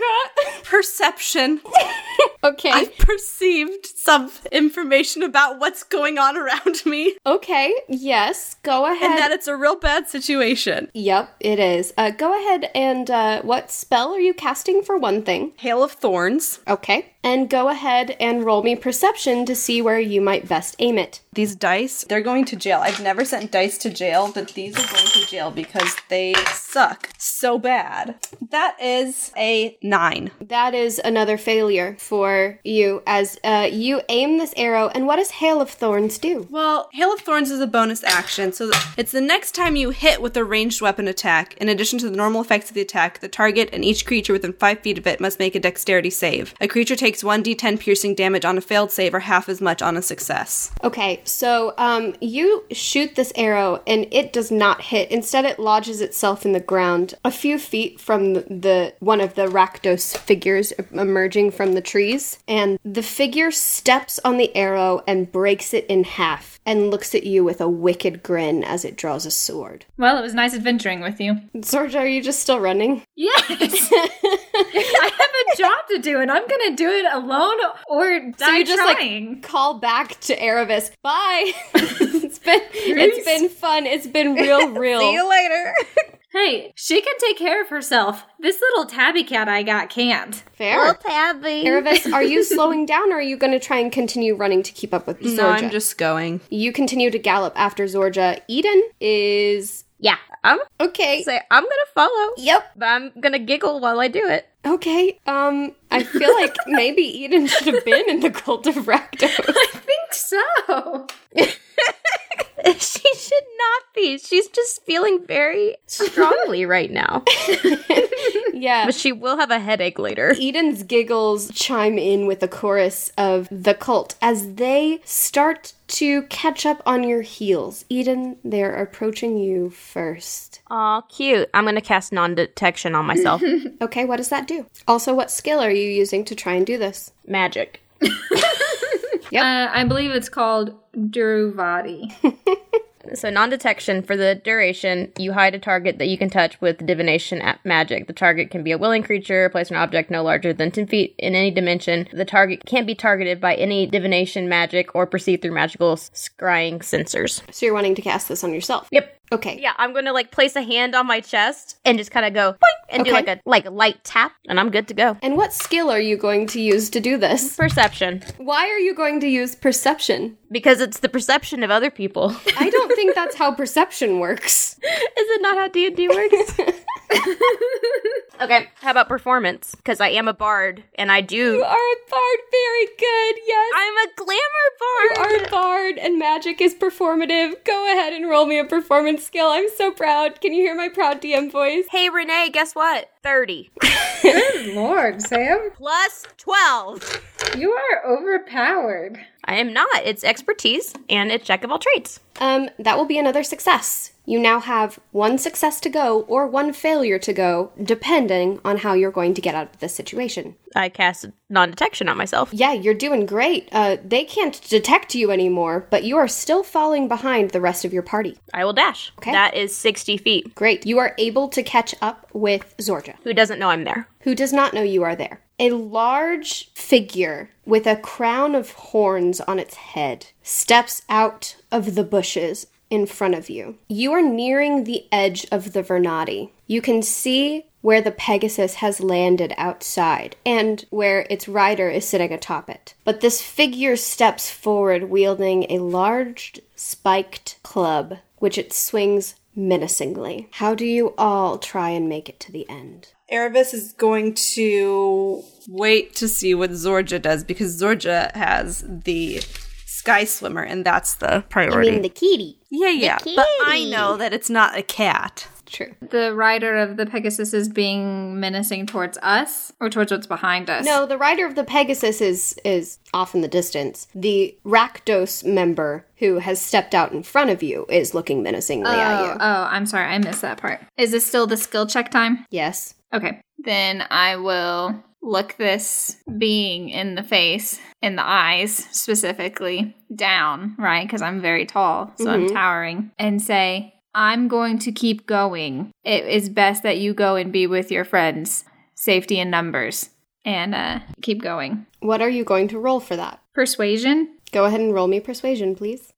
perception. okay. I've perceived some information about what's going on around me okay. Yes. Go ahead. and that it's a real bad situation. Yep, it is. Uh, go ahead and uh, what spell are you casting for one thing? Hail of Thorns. Okay. And go ahead and roll me perception to see where you might best aim it. These dice, they're going to jail. I've never sent dice to jail, but these are going to jail because they suck so bad. That is a nine. That is another failure for you as uh, you aim this arrow. And what does Hail of Thorns do? Well, Hail of Thorns is a bonus action, so it's the next time you hit with a ranged weapon attack. In addition to the normal effects of the attack, the target and each creature within 5 feet of it must make a dexterity save. A creature takes 1d10 piercing damage on a failed save or half as much on a success. Okay, so um, you shoot this arrow and it does not hit. Instead, it lodges itself in the ground a few feet from the, the one of the Rakdos figures emerging from the trees, and the figure steps on the arrow and breaks it in half and looks at you with a wicked grin as it draws a sword. Well, it was nice adventuring with you. Zorja, are you just still running? Yes. I have a job to do, and I'm gonna do it alone or die so you just trying. like call back to Erebus. Bye. it's been it's been fun. It's been real, real. See you later. hey, she can take care of herself. This little tabby cat I got can't. Fair. Well, Tabby. Erebus, are you slowing down or are you going to try and continue running to keep up with Zorja? No, I'm just going. You continue to gallop after Zorja. Eden is. Yeah. I'm Okay. say I'm gonna follow. Yep. But I'm gonna giggle while I do it. Okay. Um, I feel like maybe Eden should have been in the cult of Rakdos. I think so. she should not be. She's just feeling very strongly right now. yeah. But she will have a headache later. Eden's giggles chime in with a chorus of the cult as they start to catch up on your heels. Eden, they're approaching you first. Aw, cute. I'm gonna cast non-detection on myself. Okay, what does that do? Also, what skill are you using to try and do this? Magic. Uh, I believe it's called Duruvati. So non-detection for the duration, you hide a target that you can touch with divination at magic. The target can be a willing creature, place an object no larger than 10 feet in any dimension. The target can't be targeted by any divination magic or perceived through magical scrying sensors. So you're wanting to cast this on yourself. Yep. Okay. Yeah, I'm gonna like place a hand on my chest and just kind of go boink, and do like a like a light tap, and I'm good to go. And what skill are you going to use to do this? Perception, Why are you going to use perception? because it's the perception of other people. I don't think that's how perception works. Is it not how D and D works? Okay, how about performance? Because I am a bard, and I do. You are a bard, very good. Yes, I'm a glamour bard. you are a bard, and magic is performative. Go ahead and roll me a performance skill. I'm so proud. Can you hear my proud DM voice? Hey, Renee, guess what? 30. Good lord, Sam. Plus 12. You are overpowered. I am not. It's expertise and it's jack of all trades. Um, that will be another success. You now have one success to go or one failure to go, depending on how you're going to get out of this situation. I cast non detection on myself. Yeah, you're doing great. Uh, they can't detect you anymore, but you are still falling behind the rest of your party. I will dash. Okay. That is 60 feet. Great. You are able to catch up with Zorja, Who doesn't know I'm there? who does not know you are there. A large figure with a crown of horns on its head steps out of the bushes in front of you. You are nearing the edge of the Vernadi. You can see where the Pegasus has landed outside and where its rider is sitting atop it. But this figure steps forward wielding a large spiked club, which it swings menacingly. How do you all try and make it to the end? Erebus is going to wait to see what Zorja does because Zorja has the Sky Swimmer, and that's the I priority. mean, the kitty. yeah, yeah. But I know that it's not a cat. True. The rider of the Pegasus is being menacing towards us or towards what's behind us. No, the rider of the Pegasus is is off in the distance. The Rakdos member who has stepped out in front of you is looking menacingly at Oh, you. oh, I'm sorry, I missed that part. Is this still the skill check time? yes. Okay. Then I will look this being in the face, in the eyes specifically, down, right? Because I'm very tall, so I'm towering, and say, I'm going to keep going. It is best that you go and be with your friends. Safety in numbers. And uh, keep going. What are you going to roll for that? Persuasion. Go ahead and roll me persuasion, please.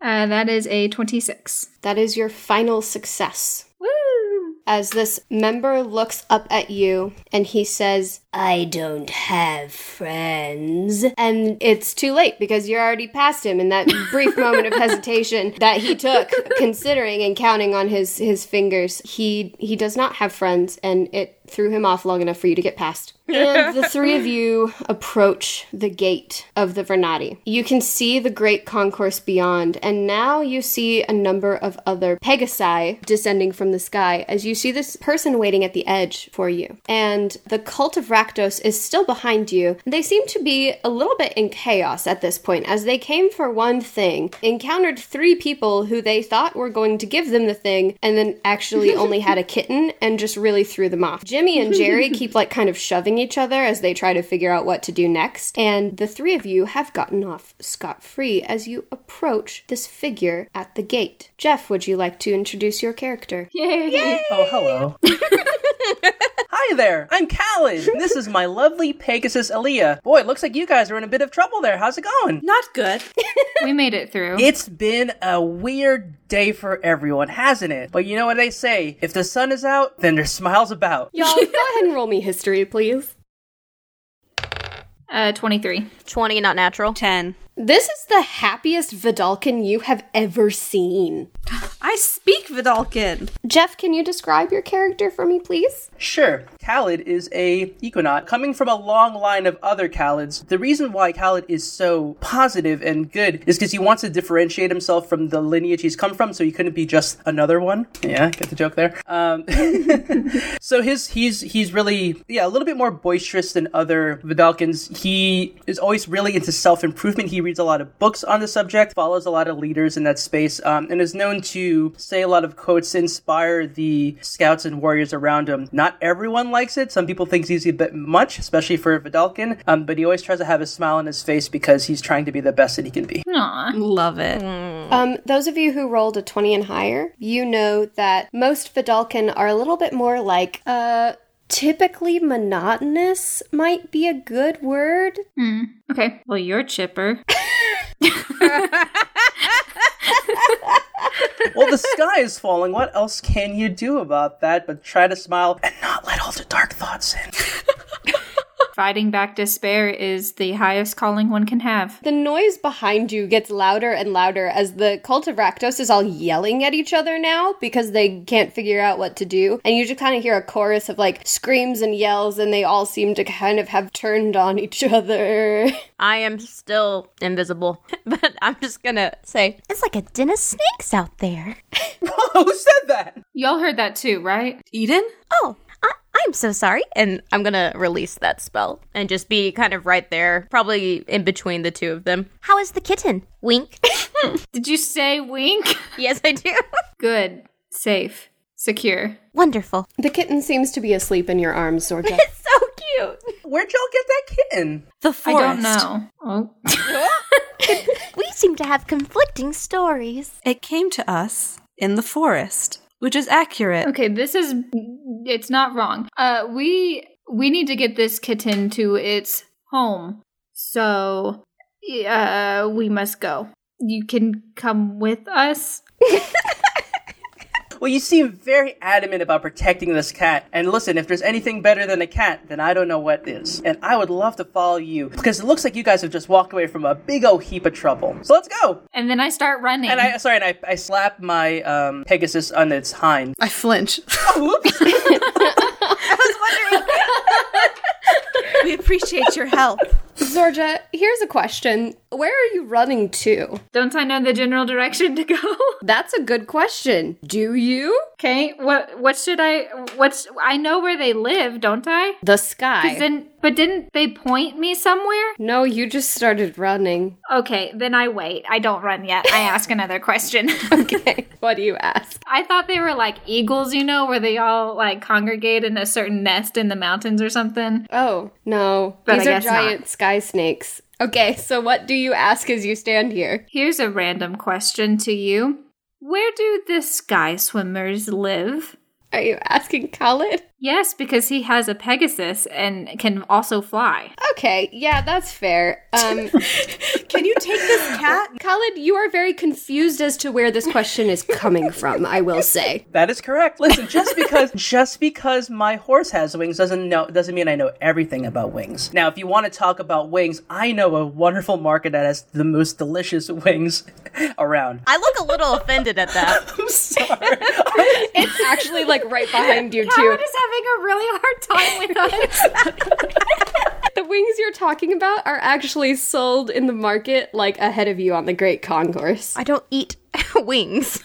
Uh, that is a 26. That is your final success. Woo! As this member looks up at you and he says, I don't have friends. and it's too late because you're already past him in that brief moment of hesitation that he took considering and counting on his his fingers he he does not have friends and it threw him off long enough for you to get past and the three of you approach the gate of the Vernadi. You can see the great concourse beyond, and now you see a number of other Pegasi descending from the sky as you see this person waiting at the edge for you. And the cult of Rakdos is still behind you. They seem to be a little bit in chaos at this point as they came for one thing, encountered three people who they thought were going to give them the thing, and then actually only had a kitten and just really threw them off. Jimmy and Jerry keep like kind of shoving each other as they try to figure out what to do next, and the three of you have gotten off scot free as you approach this figure at the gate. Jeff, would you like to introduce your character? Yay! Oh, hello. Hi there, I'm Khaled. This is my lovely Pegasus Aaliyah. Boy, it looks like you guys are in a bit of trouble there. How's it going? Not good. We made it through. It's been a weird day for everyone, hasn't it? But you know what they say if the sun is out, then there's smiles about. Y'all, go ahead and roll me history, please. Uh, 23. 20, not natural. 10. This is the happiest Vedalken you have ever seen. I speak Vedalken. Jeff, can you describe your character for me, please? Sure, Khaled is a Equinox coming from a long line of other Khalids. The reason why Khaled is so positive and good is because he wants to differentiate himself from the lineage he's come from, so he couldn't be just another one. Yeah, get the joke there. Um, so his he's he's really yeah a little bit more boisterous than other Vedalkens. He is always really into self improvement. He reads a lot of books on the subject, follows a lot of leaders in that space, um, and is known to say a lot of quotes to inspire the scouts and warriors around him. Not everyone likes it. Some people think he's a bit much, especially for Vedalken. Um, but he always tries to have a smile on his face because he's trying to be the best that he can be. Aw. Love it. Um, those of you who rolled a 20 and higher, you know that most Vedalken are a little bit more like, uh, typically monotonous might be a good word. Hmm. Okay. Well, you're chipper. well, the sky is falling. What else can you do about that but try to smile and not let all the dark thoughts in? Fighting back despair is the highest calling one can have. The noise behind you gets louder and louder as the cult of Rakdos is all yelling at each other now because they can't figure out what to do. And you just kind of hear a chorus of like screams and yells, and they all seem to kind of have turned on each other. I am still invisible, but I'm just gonna say It's like a den of snakes out there. Who said that? Y'all heard that too, right? Eden? Oh, I- I'm so sorry. and I'm gonna release that spell and just be kind of right there, probably in between the two of them. How is the kitten? Wink. Did you say wink? Yes, I do. Good. Safe. Secure. Wonderful. the kitten seems to be asleep in your arms, Zorja. It's so cute. Where'd y'all get that kitten? The forest. I don't know. Oh. We seem to have conflicting stories. It came to us in the forest, which is accurate. Okay, this is it's not wrong. Uh we we need to get this kitten to its home. So uh we must go. You can come with us. Well, you seem very adamant about protecting this cat. And listen, if there's anything better than a cat, then I don't know what is. And I would love to follow you because it looks like you guys have just walked away from a big old heap of trouble. So let's go. And then I start running. And I sorry, and I, I slap my um, Pegasus on its hind. I flinch. Whoops. I was wondering. we appreciate your help. Zorja, here's a question. Where are you running to? Don't I know the general direction to go? That's a good question. Do you? okay, what what should I what's I know where they live, don't I? The sky. Then but didn't they point me somewhere? no, you just started running. Okay, then I wait. I don't run yet. I ask another question. Okay, what do you ask? I thought they were like eagles, you know, where they all like congregate in a certain nest in the mountains or something. Oh, no. But These I are giant not. sky snakes. Okay, so what do you ask as you stand here? Here's a random question to you. Where do the sky swimmers live? Are you asking Khalid? Yes, because he has a Pegasus and can also fly. Okay, yeah, that's fair. Um, Can you take this cat? Khalid, you are very confused as to where this question is coming from, I will say. That is correct. Listen, just because just because my horse has wings doesn't know doesn't mean I know everything about wings. Now, if you want to talk about wings, I know a wonderful market that has the most delicious wings around. I look a little offended at that. I'm sorry. It's actually like right behind you, too. Howard is having a really hard time with us. The wings you're talking about are actually sold in the market like ahead of you on the Great Concourse. I don't eat wings.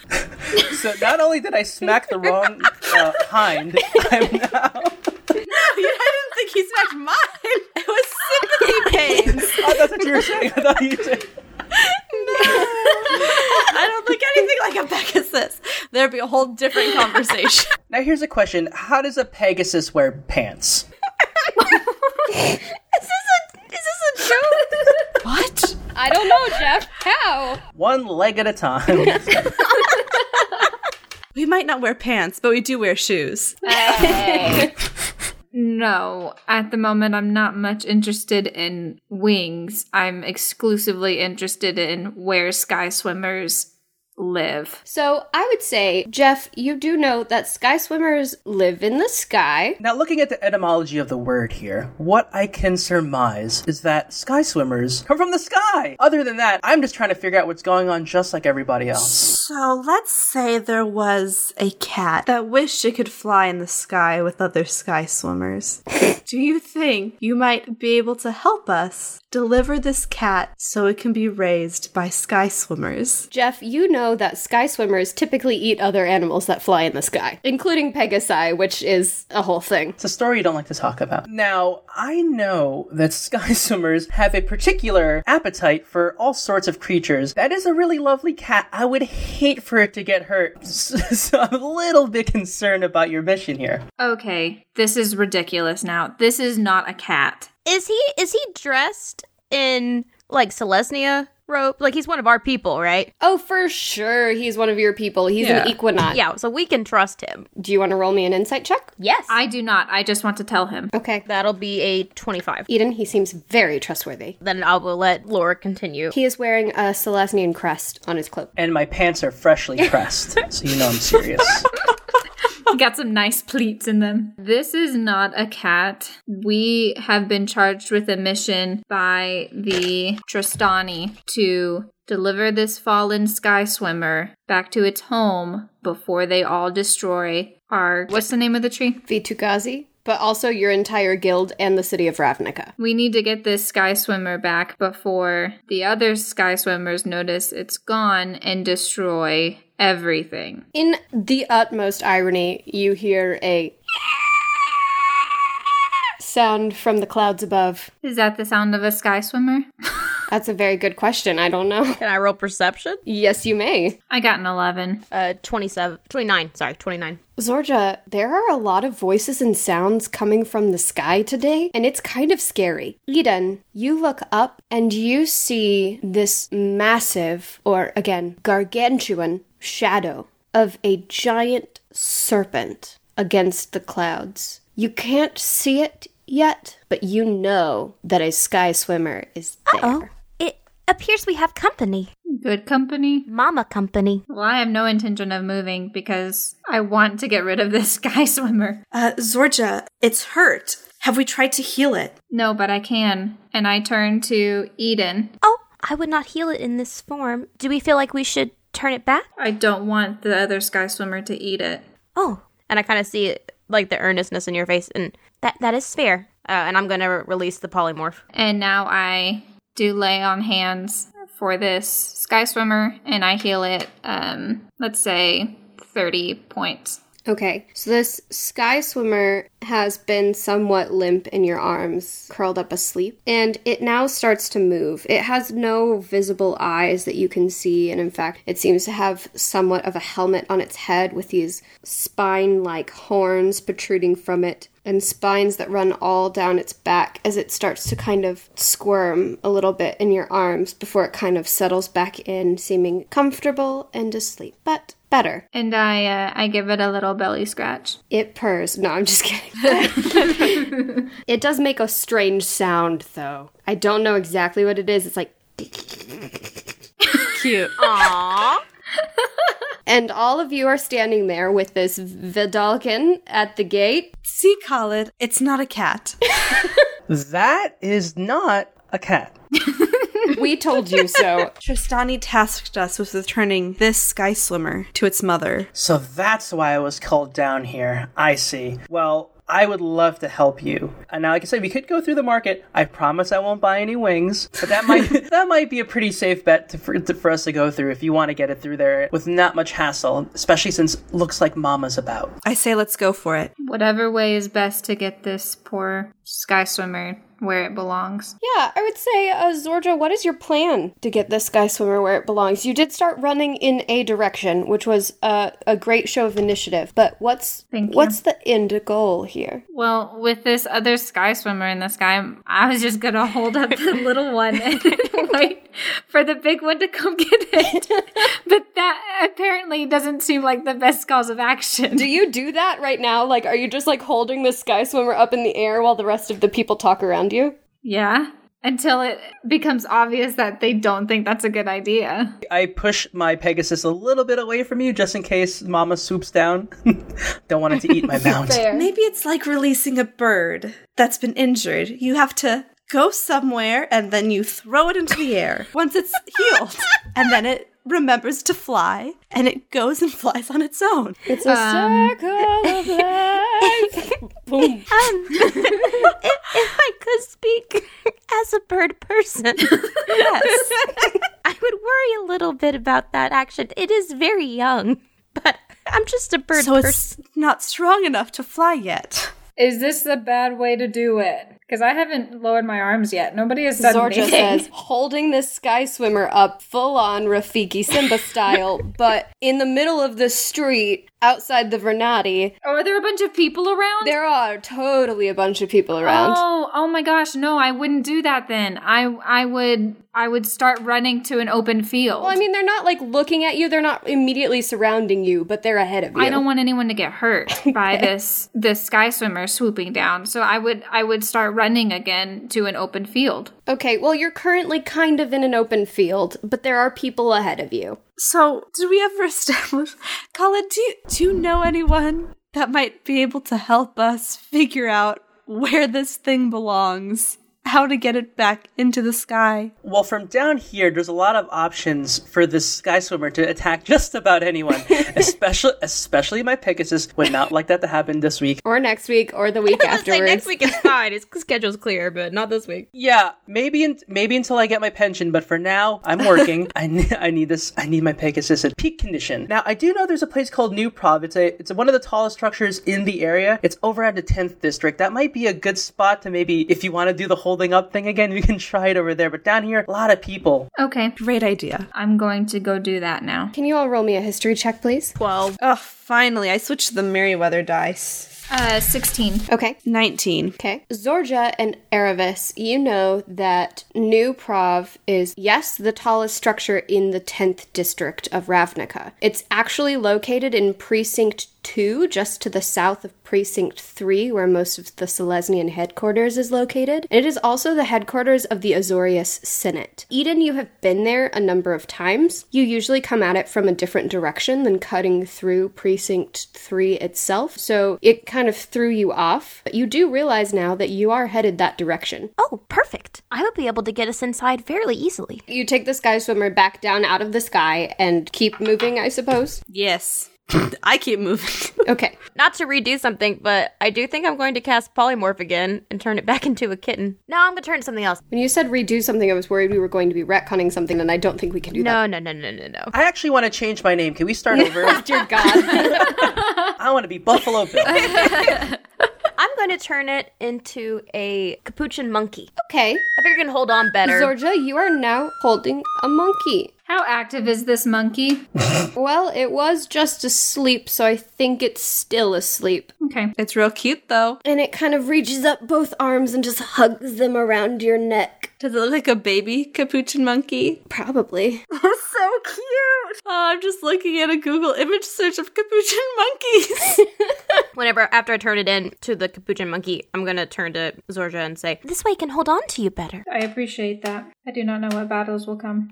so not only did I smack the wrong uh, hind, I'm now. No, I didn't think he smacked mine. It was sympathy pains. Oh, that's what you were saying. I thought you said. I don't look anything like a Pegasus. There'd be a whole different conversation. Now here's a question: How does a Pegasus wear pants? Is this a joke? what? I don't know, Jeff. How? One leg at a time. We might not wear pants, but we do wear shoes. no, at the moment, I'm not much interested in wings. I'm exclusively interested in where sky swimmers live. So I would say, Jeff, you do know that sky swimmers live in the sky. Now, looking at the etymology of the word here, what I can surmise is that sky swimmers come from the sky. Other than that, I'm just trying to figure out what's going on just like everybody else. So let's say there was a cat that wished it could fly in the sky with other sky swimmers. Do you think you might be able to help us deliver this cat so it can be raised by sky swimmers? Jeff, you know that sky swimmers typically eat other animals that fly in the sky, including Pegasi, which is a whole thing. It's a story you don't like to talk about. Now, I know that sky swimmers have a particular appetite for all sorts of creatures. That is a really lovely cat. I would hate for it to get hurt. So I'm a little bit concerned about your mission here. Okay, this is ridiculous now. This is not a cat. Is he is he dressed in like Selesnya robe? Like he's one of our people, right? Oh, for sure, he's one of your people. He's an Equinox. Yeah, so we can trust him. Do you want to roll me an insight check? Yes. I do not. I just want to tell him. Okay. That'll be a 25. Eden, he seems very trustworthy. Then I will let Laura continue. He is wearing a Selesnyan crest on his cloak. And my pants are freshly pressed, so you know I'm serious. Got some nice pleats in them. This is not a cat. We have been charged with a mission by the Trostani to deliver this fallen sky swimmer back to its home before they all destroy our what's the name of the tree? Vitu-Ghazi, but also your entire guild and the city of Ravnica. We need to get this sky swimmer back before the other sky swimmers notice it's gone and destroy everything. In the utmost irony, you hear a sound from the clouds above. Is that the sound of a sky swimmer? That's a very good question. I don't know. Can I roll perception? Yes, you may. I got an 11. Uh, 27, 29, sorry, 29. Zorja, there are a lot of voices and sounds coming from the sky today, and it's kind of scary. Eden, you look up and you see this massive, or again, gargantuan shadow of a giant serpent against the clouds. You can't see it yet, but you know that a sky swimmer is there. Oh, it appears we have company. Good company. Mama company. Well, I have no intention of moving because I want to get rid of this sky swimmer. Uh, Zorja, it's hurt. Have we tried to heal it? No, but I can. And I turn to Eden. Oh, I would not heal it in this form. Do we feel like we should turn it back? I don't want the other sky swimmer to eat it. Oh, And I kind of see like the earnestness in your face, and that that is fair. uh, and I'm gonna re- release the polymorph. And now I do lay on hands for this sky swimmer and I heal it, um, let's say 30 points. Okay, so this sky swimmer has been somewhat limp in your arms, curled up asleep, and it now starts to move. It has no visible eyes that you can see, and in fact, it seems to have somewhat of a helmet on its head with these spine like horns protruding from it. And spines that run all down its back as it starts to kind of squirm a little bit in your arms before it kind of settles back in, seeming comfortable and asleep, but better. And I uh, I give it a little belly scratch. It purrs. No, I'm just kidding. it does make a strange sound, though. I don't know exactly what it is. It's like. Cute. Aww. And all of you are standing there with this Vedalken at the gate. See, Khalid, it's not a cat. That is not a cat. We told you so. Trostani tasked us with returning this sky swimmer to its mother. So that's why I was called down here. I see. Well, I would love to help you. And now, like I said, we could go through the market. I promise I won't buy any wings, but that might that might be a pretty safe bet to, for, to, for us to go through if you want to get it through there with not much hassle, especially since it looks like Mama's about. I say let's go for it. Whatever way is best to get this poor sky swimmer where it belongs. Yeah, I would say, uh, Zorja, what is your plan to get this sky swimmer where it belongs? You did start running in a direction, which was uh, a great show of initiative. But what's Thank you. what's the end goal here? Well, with this other sky swimmer in the sky, I was just gonna hold up the little one and wait for the big one to come get it. but that apparently doesn't seem like the best cause of action. Do you do that right now? Like, are you just like holding this sky swimmer up in the air while the rest of the people talk around you? Yeah. Until it becomes obvious that they don't think that's a good idea. I push my Pegasus a little bit away from you just in case Mama swoops down. Don't want it to eat my mount. Maybe it's like releasing a bird that's been injured. You have to go somewhere and then you throw it into the air once it's healed. And then it remembers to fly and it goes and flies on its own. It's a circle of life. Boom. Um, if, if I could speak as a bird person, yes, I would worry a little bit about that action. It is very young, but I'm just a bird So person. it's not strong enough to fly yet. Is this the bad way to do it? Because I haven't lowered my arms yet. Nobody has said Zorja anything. says, holding this sky swimmer up full on Rafiki Simba style, but in the middle of the street outside the Vernadi, Oh, are there a bunch of people around? there are totally a bunch of people around. Oh, oh my gosh, no, I wouldn't do that then. I I would I would start running to an open field. Well, I mean, they're not like looking at you, they're not immediately surrounding you, but they're ahead of you. I don't want anyone to get hurt by this this sky swimmer swooping down. So I would I would start running again to an open field. Okay, well, you're currently kind of in an open field, but there are people ahead of you. So, did we ever establish? Colin, do you, do you know anyone that might be able to help us figure out where this thing belongs how to get it back into the sky. Well, from down here, there's a lot of options for this sky swimmer to attack just about anyone, especially especially my Pegasus. Would not like that to happen this week or next week or the week afterwards. next week is fine. His schedule's clear, but not this week. Yeah, maybe in, maybe until I get my pension, but for now, I'm working. I need I need this. I need my Pegasus in peak condition. Now, I do know there's a place called New Prahv. It's a it's one of the tallest structures in the area. It's over at the 10th district. That might be a good spot to maybe if you want to do the whole holding up thing again, we can try it over there. But down here, a lot of people. Okay. Great idea. I'm going to go do that now. Can you all roll me a history check, please? 12. Oh, finally. I switched to the Merryweather dice. Uh, 16. Okay. 19. Okay. Zorja and Aravis, you know that New Prahv is, yes, the tallest structure in the 10th district of Ravnica. It's actually located in Precinct 2, just to the south of Precinct 3, where most of the Selesnyan headquarters is located. It is also the headquarters of the Azorius Senate. Eden, you have been there a number of times. You usually come at it from a different direction than cutting through Precinct 3 itself, so it kind of threw you off. But you do realize now that you are headed that direction. Oh, perfect. I would be able to get us inside fairly easily. You take the sky swimmer back down out of the sky and keep moving, I suppose? Yes. I keep moving. okay. Not to redo something, but I do think I'm going to cast polymorph again and turn it back into a kitten. No, I'm going to turn it something else. When you said redo something, I was worried we were going to be retconning something, and I don't think we can do no, that. No, no, no, no, no. No. I actually want to change my name. Can we start over? Oh, dear God. I want to be Buffalo Bill. I'm going to turn it into a capuchin monkey. Okay. I figure I can hold on better. Zorja, you are now holding a monkey. How active is this monkey? well, it was just asleep, so I think it's still asleep. Okay. It's real cute though. And it kind of reaches up both arms and just hugs them around your neck. Does it look like a baby capuchin monkey? Probably. That's so cute. Oh, I'm just looking at a Google image search of capuchin monkeys. Whenever after I turn it in to the capuchin monkey, I'm gonna turn to Zorja and say, This way I can hold on to you better. I appreciate that. I do not know what battles will come.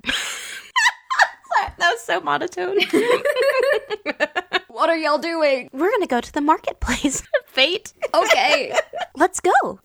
That was so monotone. what are y'all doing? We're gonna go to the marketplace. Fate. Okay. Let's go.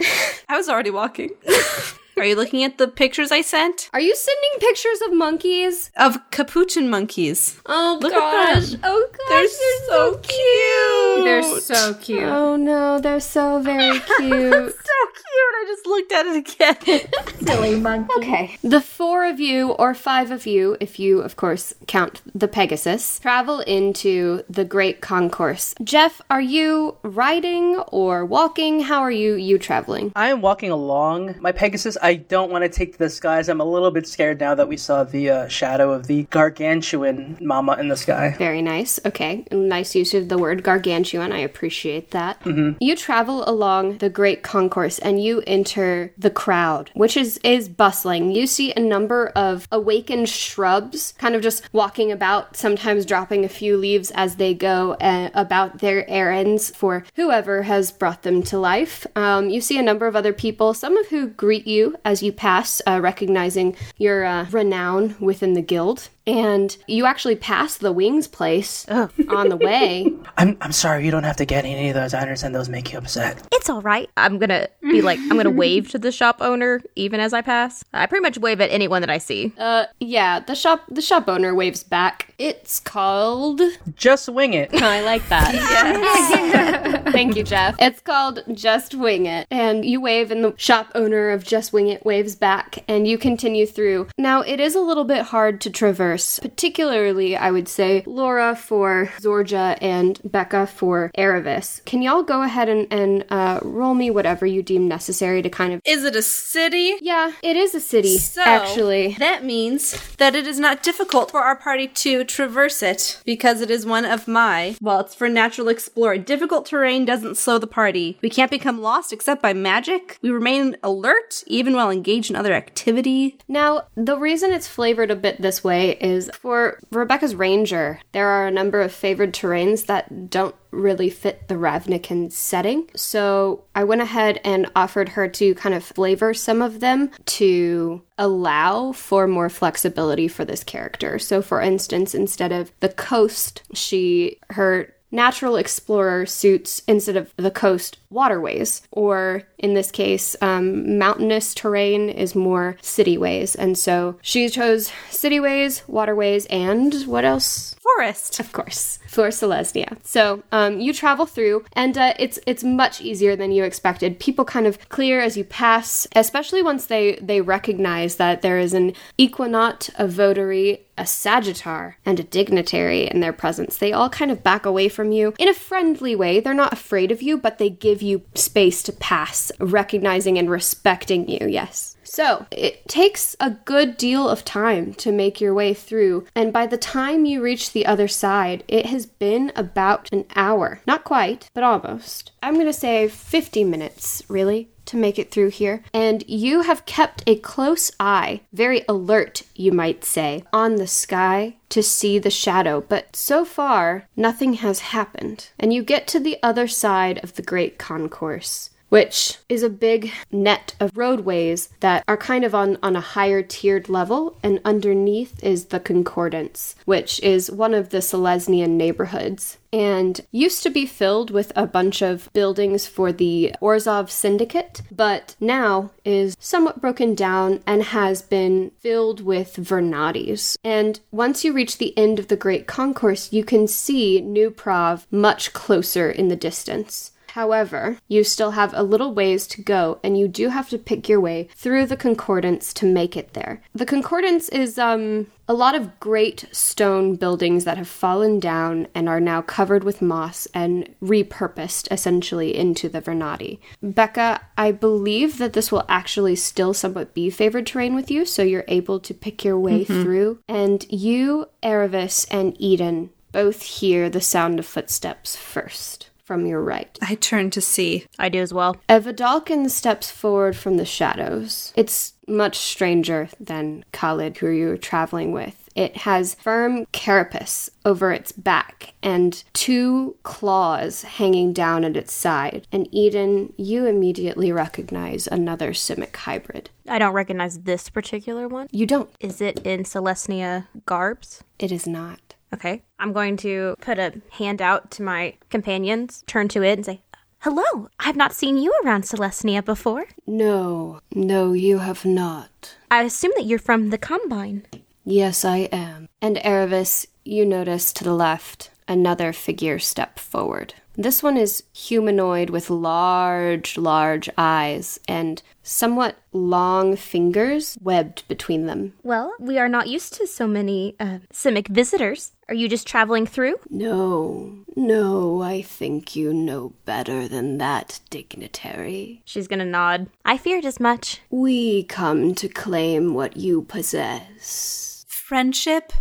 I was already walking. Are you looking at the pictures I sent? Are you sending pictures of monkeys? Of capuchin monkeys. Oh Look gosh. at them. Oh gosh. They're, so, cute. They're so cute. Oh no, they're so very cute. so cute. I just looked at it again. Silly monkey. Okay. The four of you, or five of you, if you, of course, count the Pegasus, travel into the Great Concourse. Jeff, are you riding or walking? How are you you traveling? I am walking along. My Pegasus, I don't want to take to the skies. I'm a little bit scared now that we saw the uh, shadow of the gargantuan mama in the sky. Very nice. Okay. Nice use of the word gargantuan. I appreciate that. You travel along the Great Concourse and you enter the crowd, which is, is bustling. You see a number of awakened shrubs kind of just walking about, sometimes dropping a few leaves as they go uh, about their errands for whoever has brought them to life. Um, you see a number of other people, some of who greet you as you pass, uh, recognizing your uh, renown within the guild. And you actually pass the wings place on the way. I'm, I'm sorry, you don't have to get any of those. I understand those make you upset. It's all right. I'm gonna be like, I'm gonna wave to the shop owner even as I pass. I pretty much wave at anyone that I see. Uh, yeah, the shop the shop owner waves back. It's called. Just wing it. I like that. Thank you, Jeff. It's called Just Wing It, and you wave, and the shop owner of Just Wing It waves back, and you continue through. Now, it is a little bit hard to traverse, particularly, I would say, Laura for Zorja and Becca for Aravis. Can y'all go ahead and, and uh, roll me whatever you deem necessary to kind of. Is it a city? Yeah, it is a city, So, actually. that means that it is not difficult for our party to traverse it because it is one of my, well, it's for natural explorer. Difficult terrain doesn't slow the party. We can't become lost except by magic. We remain alert even while engaged in other activity. Now, the reason it's flavored a bit this way is for Rebecca's Ranger, there are a number of favored terrains that don't really fit the Ravnican setting. So I went ahead and offered her to kind of flavor some of them to allow for more flexibility for this character. So for instance, instead of the coast, she her natural explorer suits instead of the coast waterways, or in this case, um, mountainous terrain is more cityways. And so she chose cityways, waterways, and what else? Forest. Of course, for Selesnya. So um, you travel through, and uh, it's it's much easier than you expected. People kind of clear as you pass, especially once they they recognize that there is an equenaut, a votary, a sagittar, and a dignitary in their presence. They all kind of back away from you in a friendly way. They're not afraid of you, but they give you space to pass, recognizing and respecting you. Yes. So, it takes a good deal of time to make your way through, and by the time you reach the other side, it has been about an hour. Not quite, but almost. I'm to say 50 minutes, really to make it through here, and you have kept a close eye, very alert, you might say, on the sky to see the shadow, but so far nothing has happened. And you get to the other side of the Great Concourse which is a big net of roadways that are kind of on, on a higher tiered level, and underneath is the Concordance, which is one of the Selesnyan neighborhoods and used to be filled with a bunch of buildings for the Orzhov Syndicate, but now is somewhat broken down and has been filled with Vernadis. And once you reach the end of the Great Concourse, you can see New Prahv much closer in the distance. However, you still have a little ways to go, and you do have to pick your way through the concordance to make it there. The concordance is um, a lot of great stone buildings that have fallen down and are now covered with moss and repurposed essentially into the Vernadi. Becca, I believe that this will actually still somewhat be favored terrain with you, so you're able to pick your way mm-hmm. through. And you, Aravis, and Eden both hear the sound of footsteps first from your right. I turn to see. I do as well. A Vedalken steps forward from the shadows. It's much stranger than Khalid, who you're traveling with. It has firm carapace over its back and two claws hanging down at its side. And Eden, you immediately recognize another Simic hybrid. I don't recognize this particular one. You don't. Is it in Selesnya garbs? It is not. Okay. I'm going to put a hand out to my companions, turn to it, and say, Hello, I've not seen you around Selesnya before. No, no, you have not. I assume that you're from the Combine. Yes, I am. And Aravis, you notice to the left another figure step forward. This one is humanoid with large, large eyes and somewhat long fingers webbed between them. Well, we are not used to so many uh, Simic visitors. Are you just traveling through? No, no, I think you know better than that, dignitary. She's gonna nod. I feared as much. We come to claim what you possess friendship.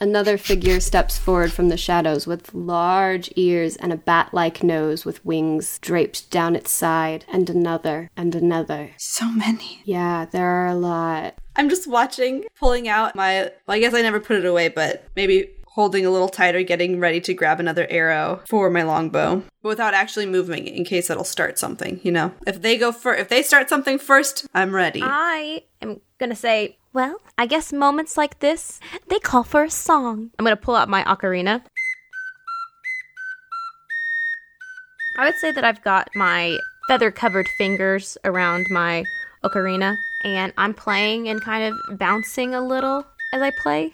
Another figure steps forward from the shadows with large ears and a bat like nose with wings draped down its side, and another, and another. So many. Yeah, there are a lot. I'm just watching, pulling out my. Well, I guess I never put it away, but maybe holding a little tighter, getting ready to grab another arrow for my longbow, but without actually moving in case it'll start something, you know? If they go for if they start something first, I'm ready. I am gonna say, well, I guess moments like this, they call for a song. I'm gonna pull out my ocarina. I would say that I've got my feather covered fingers around my ocarina, and I'm playing and kind of bouncing a little as I play.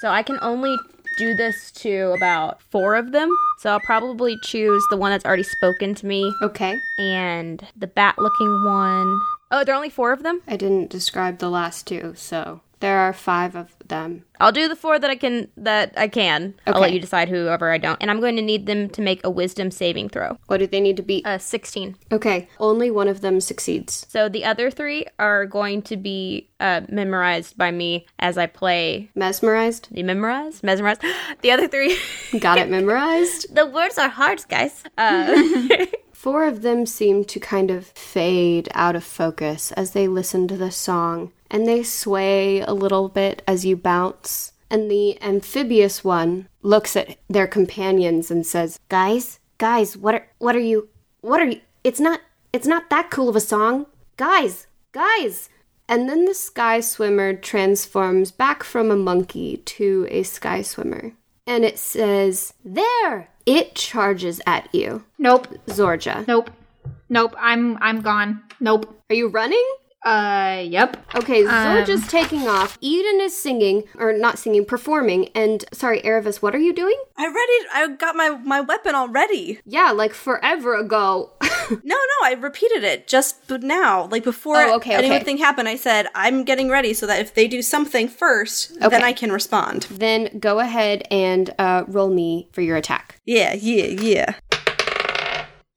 So I can only do this to about four of them. So I'll probably choose the one that's already spoken to me. Okay. And the bat looking one. Oh, there are only four of them? I didn't describe the last two, so there are five of them. I'll do the four that I can that I can. Okay. I'll let you decide whoever I don't. And I'm going to need them to make a wisdom saving throw. What do they need to be? Uh 16. Okay. Only one of them succeeds. So the other three are going to be uh, memorized by me as I play. Mesmerized? You memorized? Mesmerized. The other three Got it memorized? the words are hard, guys. Uh Four of them seem to kind of fade out of focus as they listen to the song, and they sway a little bit as you bounce. And the amphibious one looks at their companions and says, "Guys, guys, what are what are you what are you It's not it's not that cool of a song. Guys, guys, And then the sky swimmer transforms back from a monkey to a sky swimmer. And it says, There! It charges at you. Nope. Zorja. Nope. Nope. I'm I'm gone. Nope. Are you running? Uh, yep. Okay, Um, Zorja's taking off. Eden is singing, or not singing, performing. And sorry, Aravis, what are you doing? I ready. I got my my weapon already. Yeah, like forever ago. No, no, I repeated it just b- now. Like before Oh, okay, okay. anything happened, I said I'm getting ready so that if they do something first, Okay. then I can respond. then go ahead and uh, roll me for your attack. Yeah, yeah, yeah.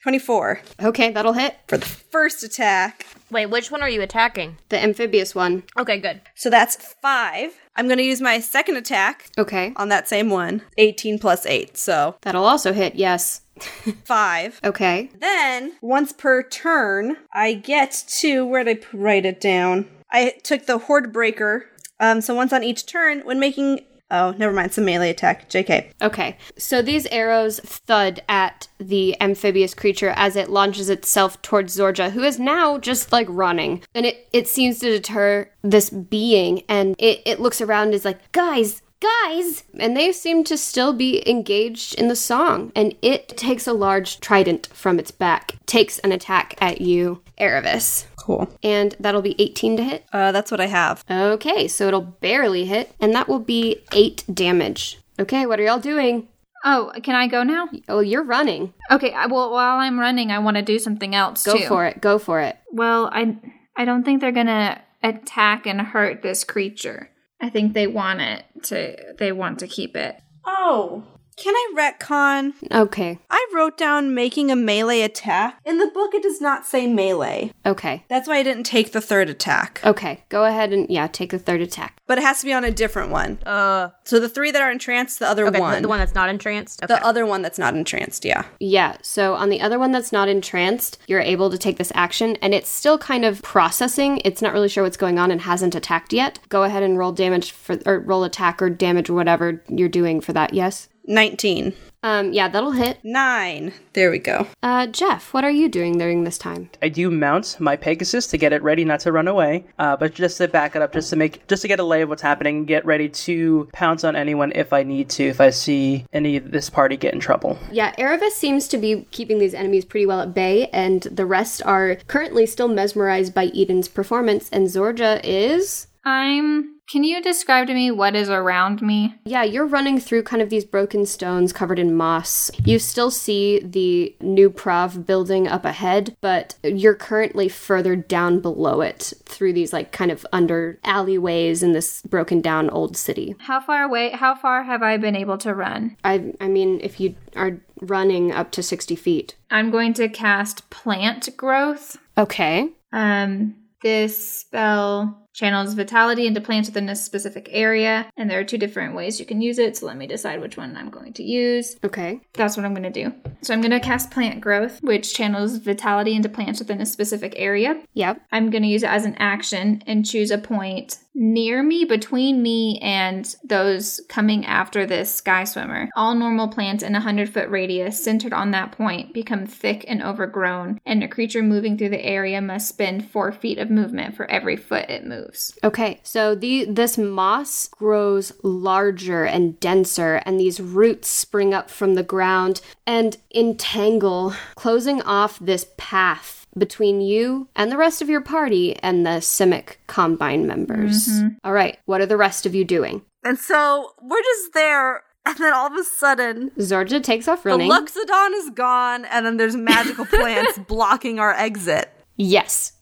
Twenty-four Okay, that'll hit. for the first attack. Wait, which one are you attacking? The amphibious one. Okay, good. So that's five. I'm going to use my second attack Okay. on that same one. 18 plus 8, so That'll also hit, yes. 5. Okay. Then, once per turn, I get to. Where did I write it down? I took the Horde Breaker. Um, so once on each turn, when making. Oh, never mind. A melee attack. JK. Okay. So these arrows thud at the amphibious creature as it launches itself towards Zorja, who is now just like running. And it, it seems to deter this being, and it, it looks around and is like, guys, guys! And they seem to still be engaged in the song. And it takes a large trident from its back, takes an attack at you, Aravis. Cool. And that'll be 18 to hit. Uh, that's what I have. Okay, so it'll barely hit, and that will be 8 damage. Okay, what are y'all doing? Oh, can I go now? Oh, you're running. Okay. I, well, while I'm running, I want to do something else Go too. for it. Go for it. Well, I I don't think they're gonna attack and hurt this creature. I think they want it to. They want to keep it. Oh. Can I retcon? Okay. I wrote down making a melee attack. In the book, it does not say melee. Okay. That's why I didn't take the third attack. Okay. Go ahead and yeah, take the third attack. But it has to be on a different one. Uh, So the three that are entranced, the other okay, one. the, the one that's not entranced. Okay. The other one that's not entranced, yeah. Yeah. So on the other one that's not entranced, you're able to take this action and it's still kind of processing. It's not really sure what's going on and hasn't attacked yet. Go ahead and roll damage for or roll attack or damage or whatever you're doing for that. Yes. 19. Um yeah, that'll hit. Nine. There we go. Uh Jeff, what are you doing during this time? I do mount my Pegasus to get it ready not to run away, uh, but just to back it up, just to make, just to get a lay of what's happening, get ready to pounce on anyone if I need to, if I see any of this party get in trouble. Yeah, Erebus seems to be keeping these enemies pretty well at bay, and the rest are currently still mesmerized by Eden's performance, and Zorja is. I'm. Can you describe to me what is around me? Yeah, you're running through kind of these broken stones covered in moss. You still see the new Prahv building up ahead, but you're currently further down below it through these like kind of under alleyways in this broken down old city. How far away? How far have I been able to run? I I mean, if you are running up to 60 feet. I'm going to cast plant growth. Okay. Um, this spell channels vitality into plants within a specific area, and there are two different ways you can use it. So let me decide which one I'm going to use. Okay. That's what I'm going to do. So I'm going to cast plant growth, which channels vitality into plants within a specific area. Yep. I'm going to use it as an action and choose a point near me, between me and those coming after this sky swimmer. All normal plants in a 100 foot radius centered on that point become thick and overgrown, and a creature moving through the area must spend four feet of movement for every foot it moves. Okay, so the this moss grows larger and denser, and these roots spring up from the ground and entangle, closing off this path between you and the rest of your party and the Simic Combine members. Mm-hmm. All right, what are the rest of you doing? And so we're just there, and then all of a sudden, Zorja takes off the running. Loxodon is gone, and then there's magical plants blocking our exit. yes.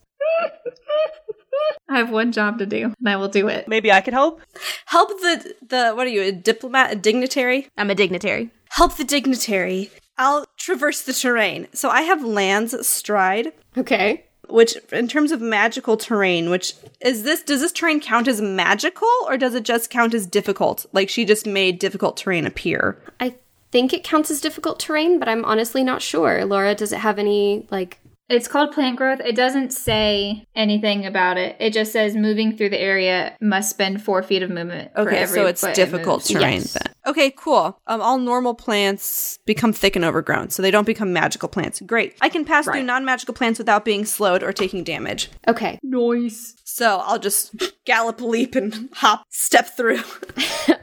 I have one job to do, and I will do it. Maybe I could help? Help the the what are you, a diplomat, a dignitary? I'm a dignitary. Help the dignitary. I'll traverse the terrain. So I have lands stride, Okay. which in terms of magical terrain, which is this does this terrain count as magical or does it just count as difficult? Like she just made difficult terrain appear. I think it counts as difficult terrain, but I'm honestly not sure. Laura, does it have any like It's called plant growth. It doesn't say anything about it. It just says moving through the area must spend four feet of movement. for Okay, every so it's foot it difficult moves. terrain Yes. then. Okay, cool. Um, all normal plants become thick and overgrown, so they don't become magical plants. Great. I can pass through non-magical plants without being slowed or taking damage. Okay. Noise. So I'll just gallop, leap, and hop, step through.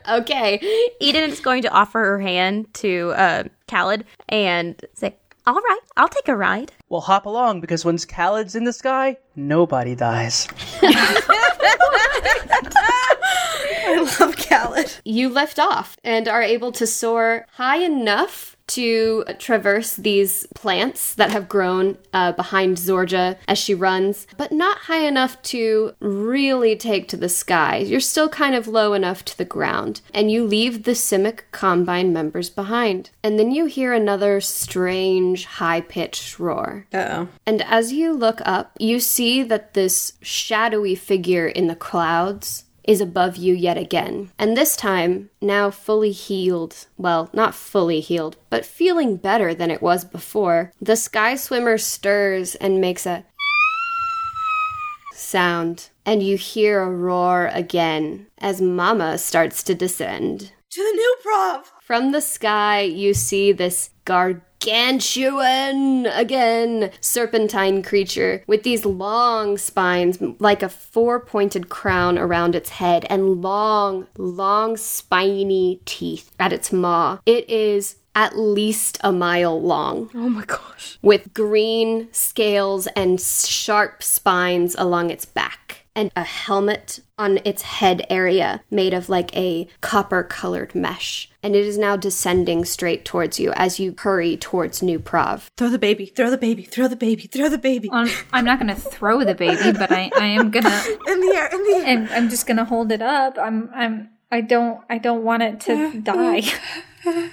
Okay. Eden is going to offer her hand to uh, Khaled and say, "All right, I'll take a ride." Well, hop along because once Khaled's in the sky, nobody dies. I love Khaled. You left off and are able to soar high enough to traverse these plants that have grown uh, behind Zorja as she runs, but not high enough to really take to the sky. You're still kind of low enough to the ground, and you leave the Simic Combine members behind. And then you hear another strange, high pitched roar. Uh-oh. And as you look up, you see that this shadowy figure in the clouds is above you yet again. And this time, now fully healed. Well, not fully healed, but feeling better than it was before. The sky swimmer stirs and makes a sound. And you hear a roar again as Mama starts to descend. To the new Prahv. From the sky, you see this gargantuan, again, serpentine creature with these long spines, like a four pointed crown around its head, and long, long, spiny teeth at its maw. It is at least a mile long Oh my gosh. with green scales and sharp spines along its back, and a helmet on its head area made of like a copper colored mesh. And it is now descending straight towards you as you hurry towards New Prahv. Throw the baby, throw the baby, throw the baby, throw the baby. Um, I'm not gonna throw the baby, but I, I am gonna In the air, in the air. and I'm just gonna hold it up. I'm I'm I don't I don't want it to die.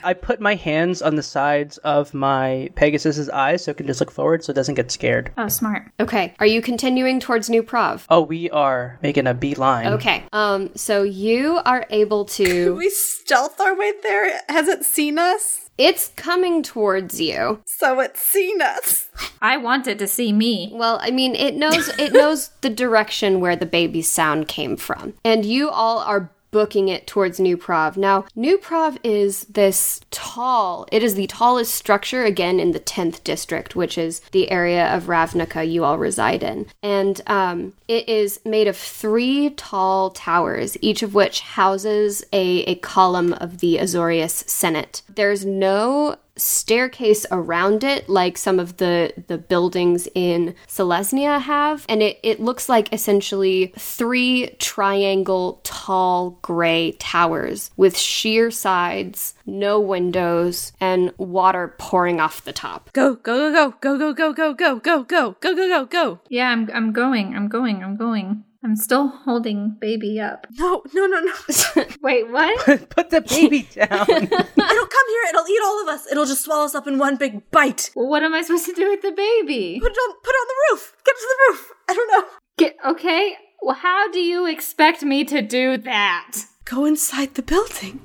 I put my hands on the sides of my Pegasus's eyes so it can just look forward so it doesn't get scared. Oh, smart. Okay, are you continuing towards New Prahv? Oh, we are making a beeline. Okay, um, so you are able to. we stealth our way there. Has it seen us? It's coming towards you. So it's seen us. I wanted to see me. Well, I mean, it knows it knows the direction where the baby's sound came from, and you all are booking it towards New Prahv. Now, New Prahv is this tall. It is the tallest structure again in the tenth district, which is the area of Ravnica you all reside in, and um, it is made of three tall towers, each of which houses a, a column of the Azorius Senate. There's no staircase around it like some of the the buildings in Selesnya have and it, it looks like essentially three triangle tall gray towers with sheer sides no windows and water pouring off the top Go, go, go, go, go, go, go, go, go, go, go, go, go, go. Yeah, I'm I'm going. I'm going. I'm going. I'm still holding baby up. No, no, no, no. Wait, what? Put the baby down. It'll come here. It'll eat all of us. It'll just swallow us up in one big bite. well, what am I supposed to do with the baby? Put it on, put it on the roof. Get to the roof. I don't know. Get okay. Well, how do you expect me to do that? Go inside the building.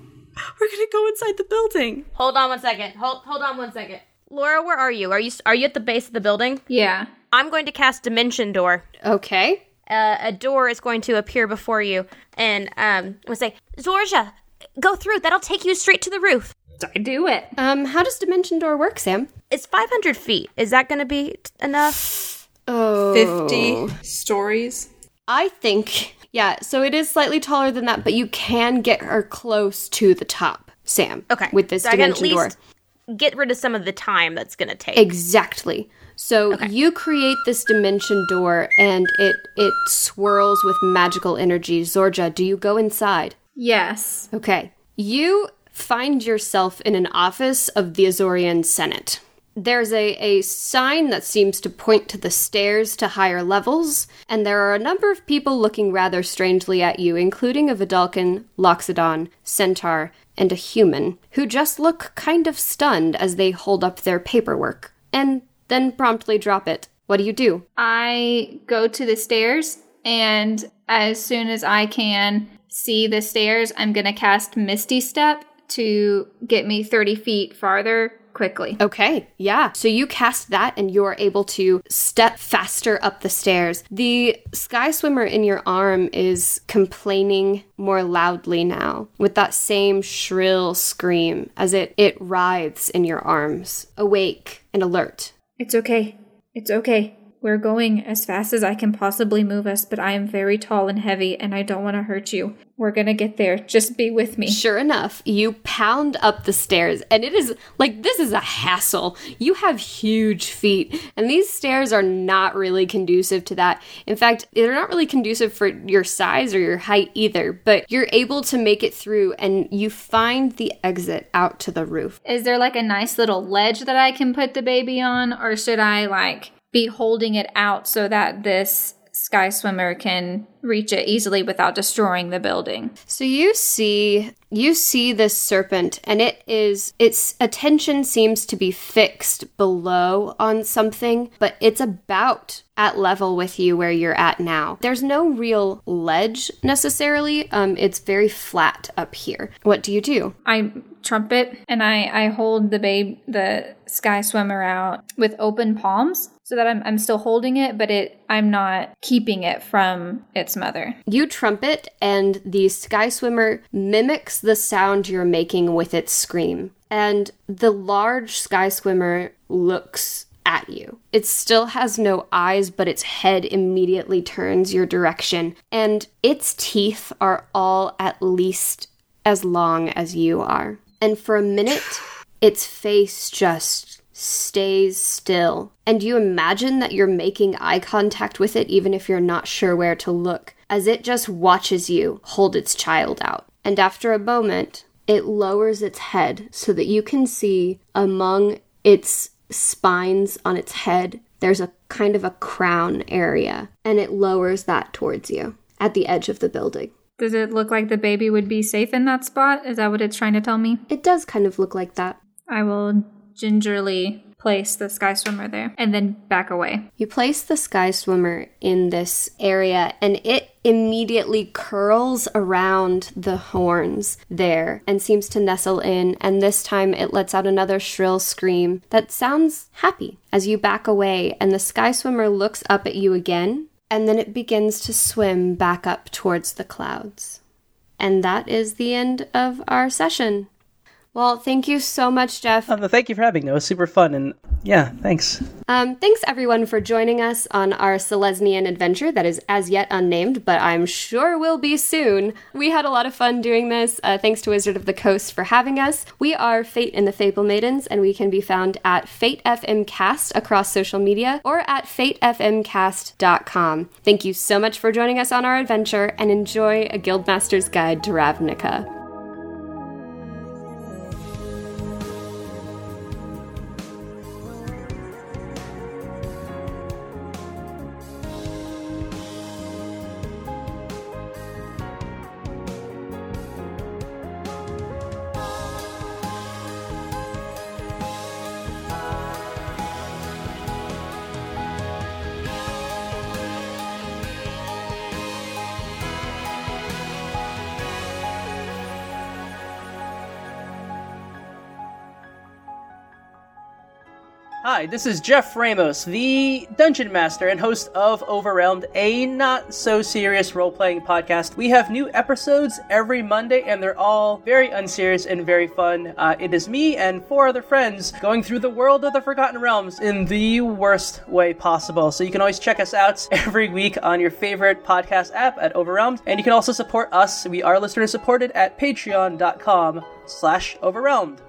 We're gonna go inside the building. Hold on one second. Hold hold on one second. Laura, where are you? Are you are you at the base of the building? Yeah. I'm going to cast Dimension Door. okay Uh, a door is going to appear before you, and um, will say, "Zorja, go through. That'll take you straight to the roof. I do it. um how does dimension door work sam It's 500 feet. Is that going to be t- enough?" oh 50 stories. i think yeah so it is slightly taller than that but you can get her close to the top sam Okay. with this So I can at dimension door get rid of some of the time that's going to take. Exactly. So you create this dimension door and it it swirls with magical energy. Zorja, do you go inside? Yes. Okay. You find yourself in an office of the Azorius Senate. There's a, a sign that seems to point to the stairs to higher levels, and there are a number of people looking rather strangely at you, including a Vedalken, Loxodon, Centaur, and a human, who just look kind of stunned as they hold up their paperwork, and then promptly drop it. What do you do? I go to the stairs, and as soon as I can see the stairs, I'm going to cast Misty Step to get me 30 feet farther quickly. Okay, yeah. So you cast that and you're able to step faster up the stairs. The sky swimmer in your arm is complaining more loudly now with that same shrill scream as it, it writhes in your arms, awake and alert. It's okay. It's okay. We're going as fast as I can possibly move us, but I am very tall and heavy and I don't want to hurt you. We're gonna get there. Just be with me. Sure enough, you pound up the stairs, and it is like this is a hassle. You have huge feet, and these stairs are not really conducive to that. In fact, they're not really conducive for your size or your height either, but you're able to make it through, and you find the exit out to the roof. Is there like a nice little ledge that I can put the baby on, or should I like be holding it out so that this sky swimmer can reach it easily without destroying the building. So you see you see this serpent and it is its attention seems to be fixed below on something, but it's about at level with you where you're at now. There's no real ledge necessarily. Um it's very flat up here. What do you do? I trumpet and I I hold the babe the sky swimmer out with open palms so that I'm, I'm still holding it, but it I'm not keeping it from its mother. You trumpet, and the sky swimmer mimics the sound you're making with its scream. And the large sky swimmer looks at you. It still has no eyes, but its head immediately turns your direction, and its teeth are all at least as long as you are. And for a minute, its face just stays still. And you imagine that you're making eye contact with it even if you're not sure where to look, as it just watches you hold its child out. And after a moment, it lowers its head so that you can see among its spines on its head, there's a kind of a crown area, and it lowers that towards you at the edge of the building. Does it look like the baby would be safe in that spot? Is that what it's trying to tell me? It does kind of look like that. I will gingerly place the sky swimmer there and then back away. You place the sky swimmer in this area and it immediately curls around the horns there and seems to nestle in and this time it lets out another shrill scream that sounds happy as you back away and the sky swimmer looks up at you again and then it begins to swim back up towards the clouds. And that is the end of our session. Well, thank you so much, Jeff. Um, thank you for having me. It was super fun, and yeah, thanks. Um, thanks everyone for joining us on our Selesnyan adventure that is as yet unnamed, but I'm sure will be soon. We had a lot of fun doing this. Uh, thanks to Wizard of the Coast for having us. We are Fate and the Fable Maidens, and we can be found at Fate FM Cast across social media or at fatefmcast.com. Thank you so much for joining us on our adventure, and enjoy a Guildmaster's Guide to Ravnica. Hi, this is Jeff Ramos, the Dungeon Master and host of Overwhelmed, a not so serious role playing podcast. We have new episodes every Monday, and they're all very unserious and very fun. Uh, it is me and four other friends going through the world of the Forgotten Realms in the worst way possible. So you can always check us out every week on your favorite podcast app at Overwhelmed, and you can also support us. We are listener supported at patreon.com slash overwhelmed.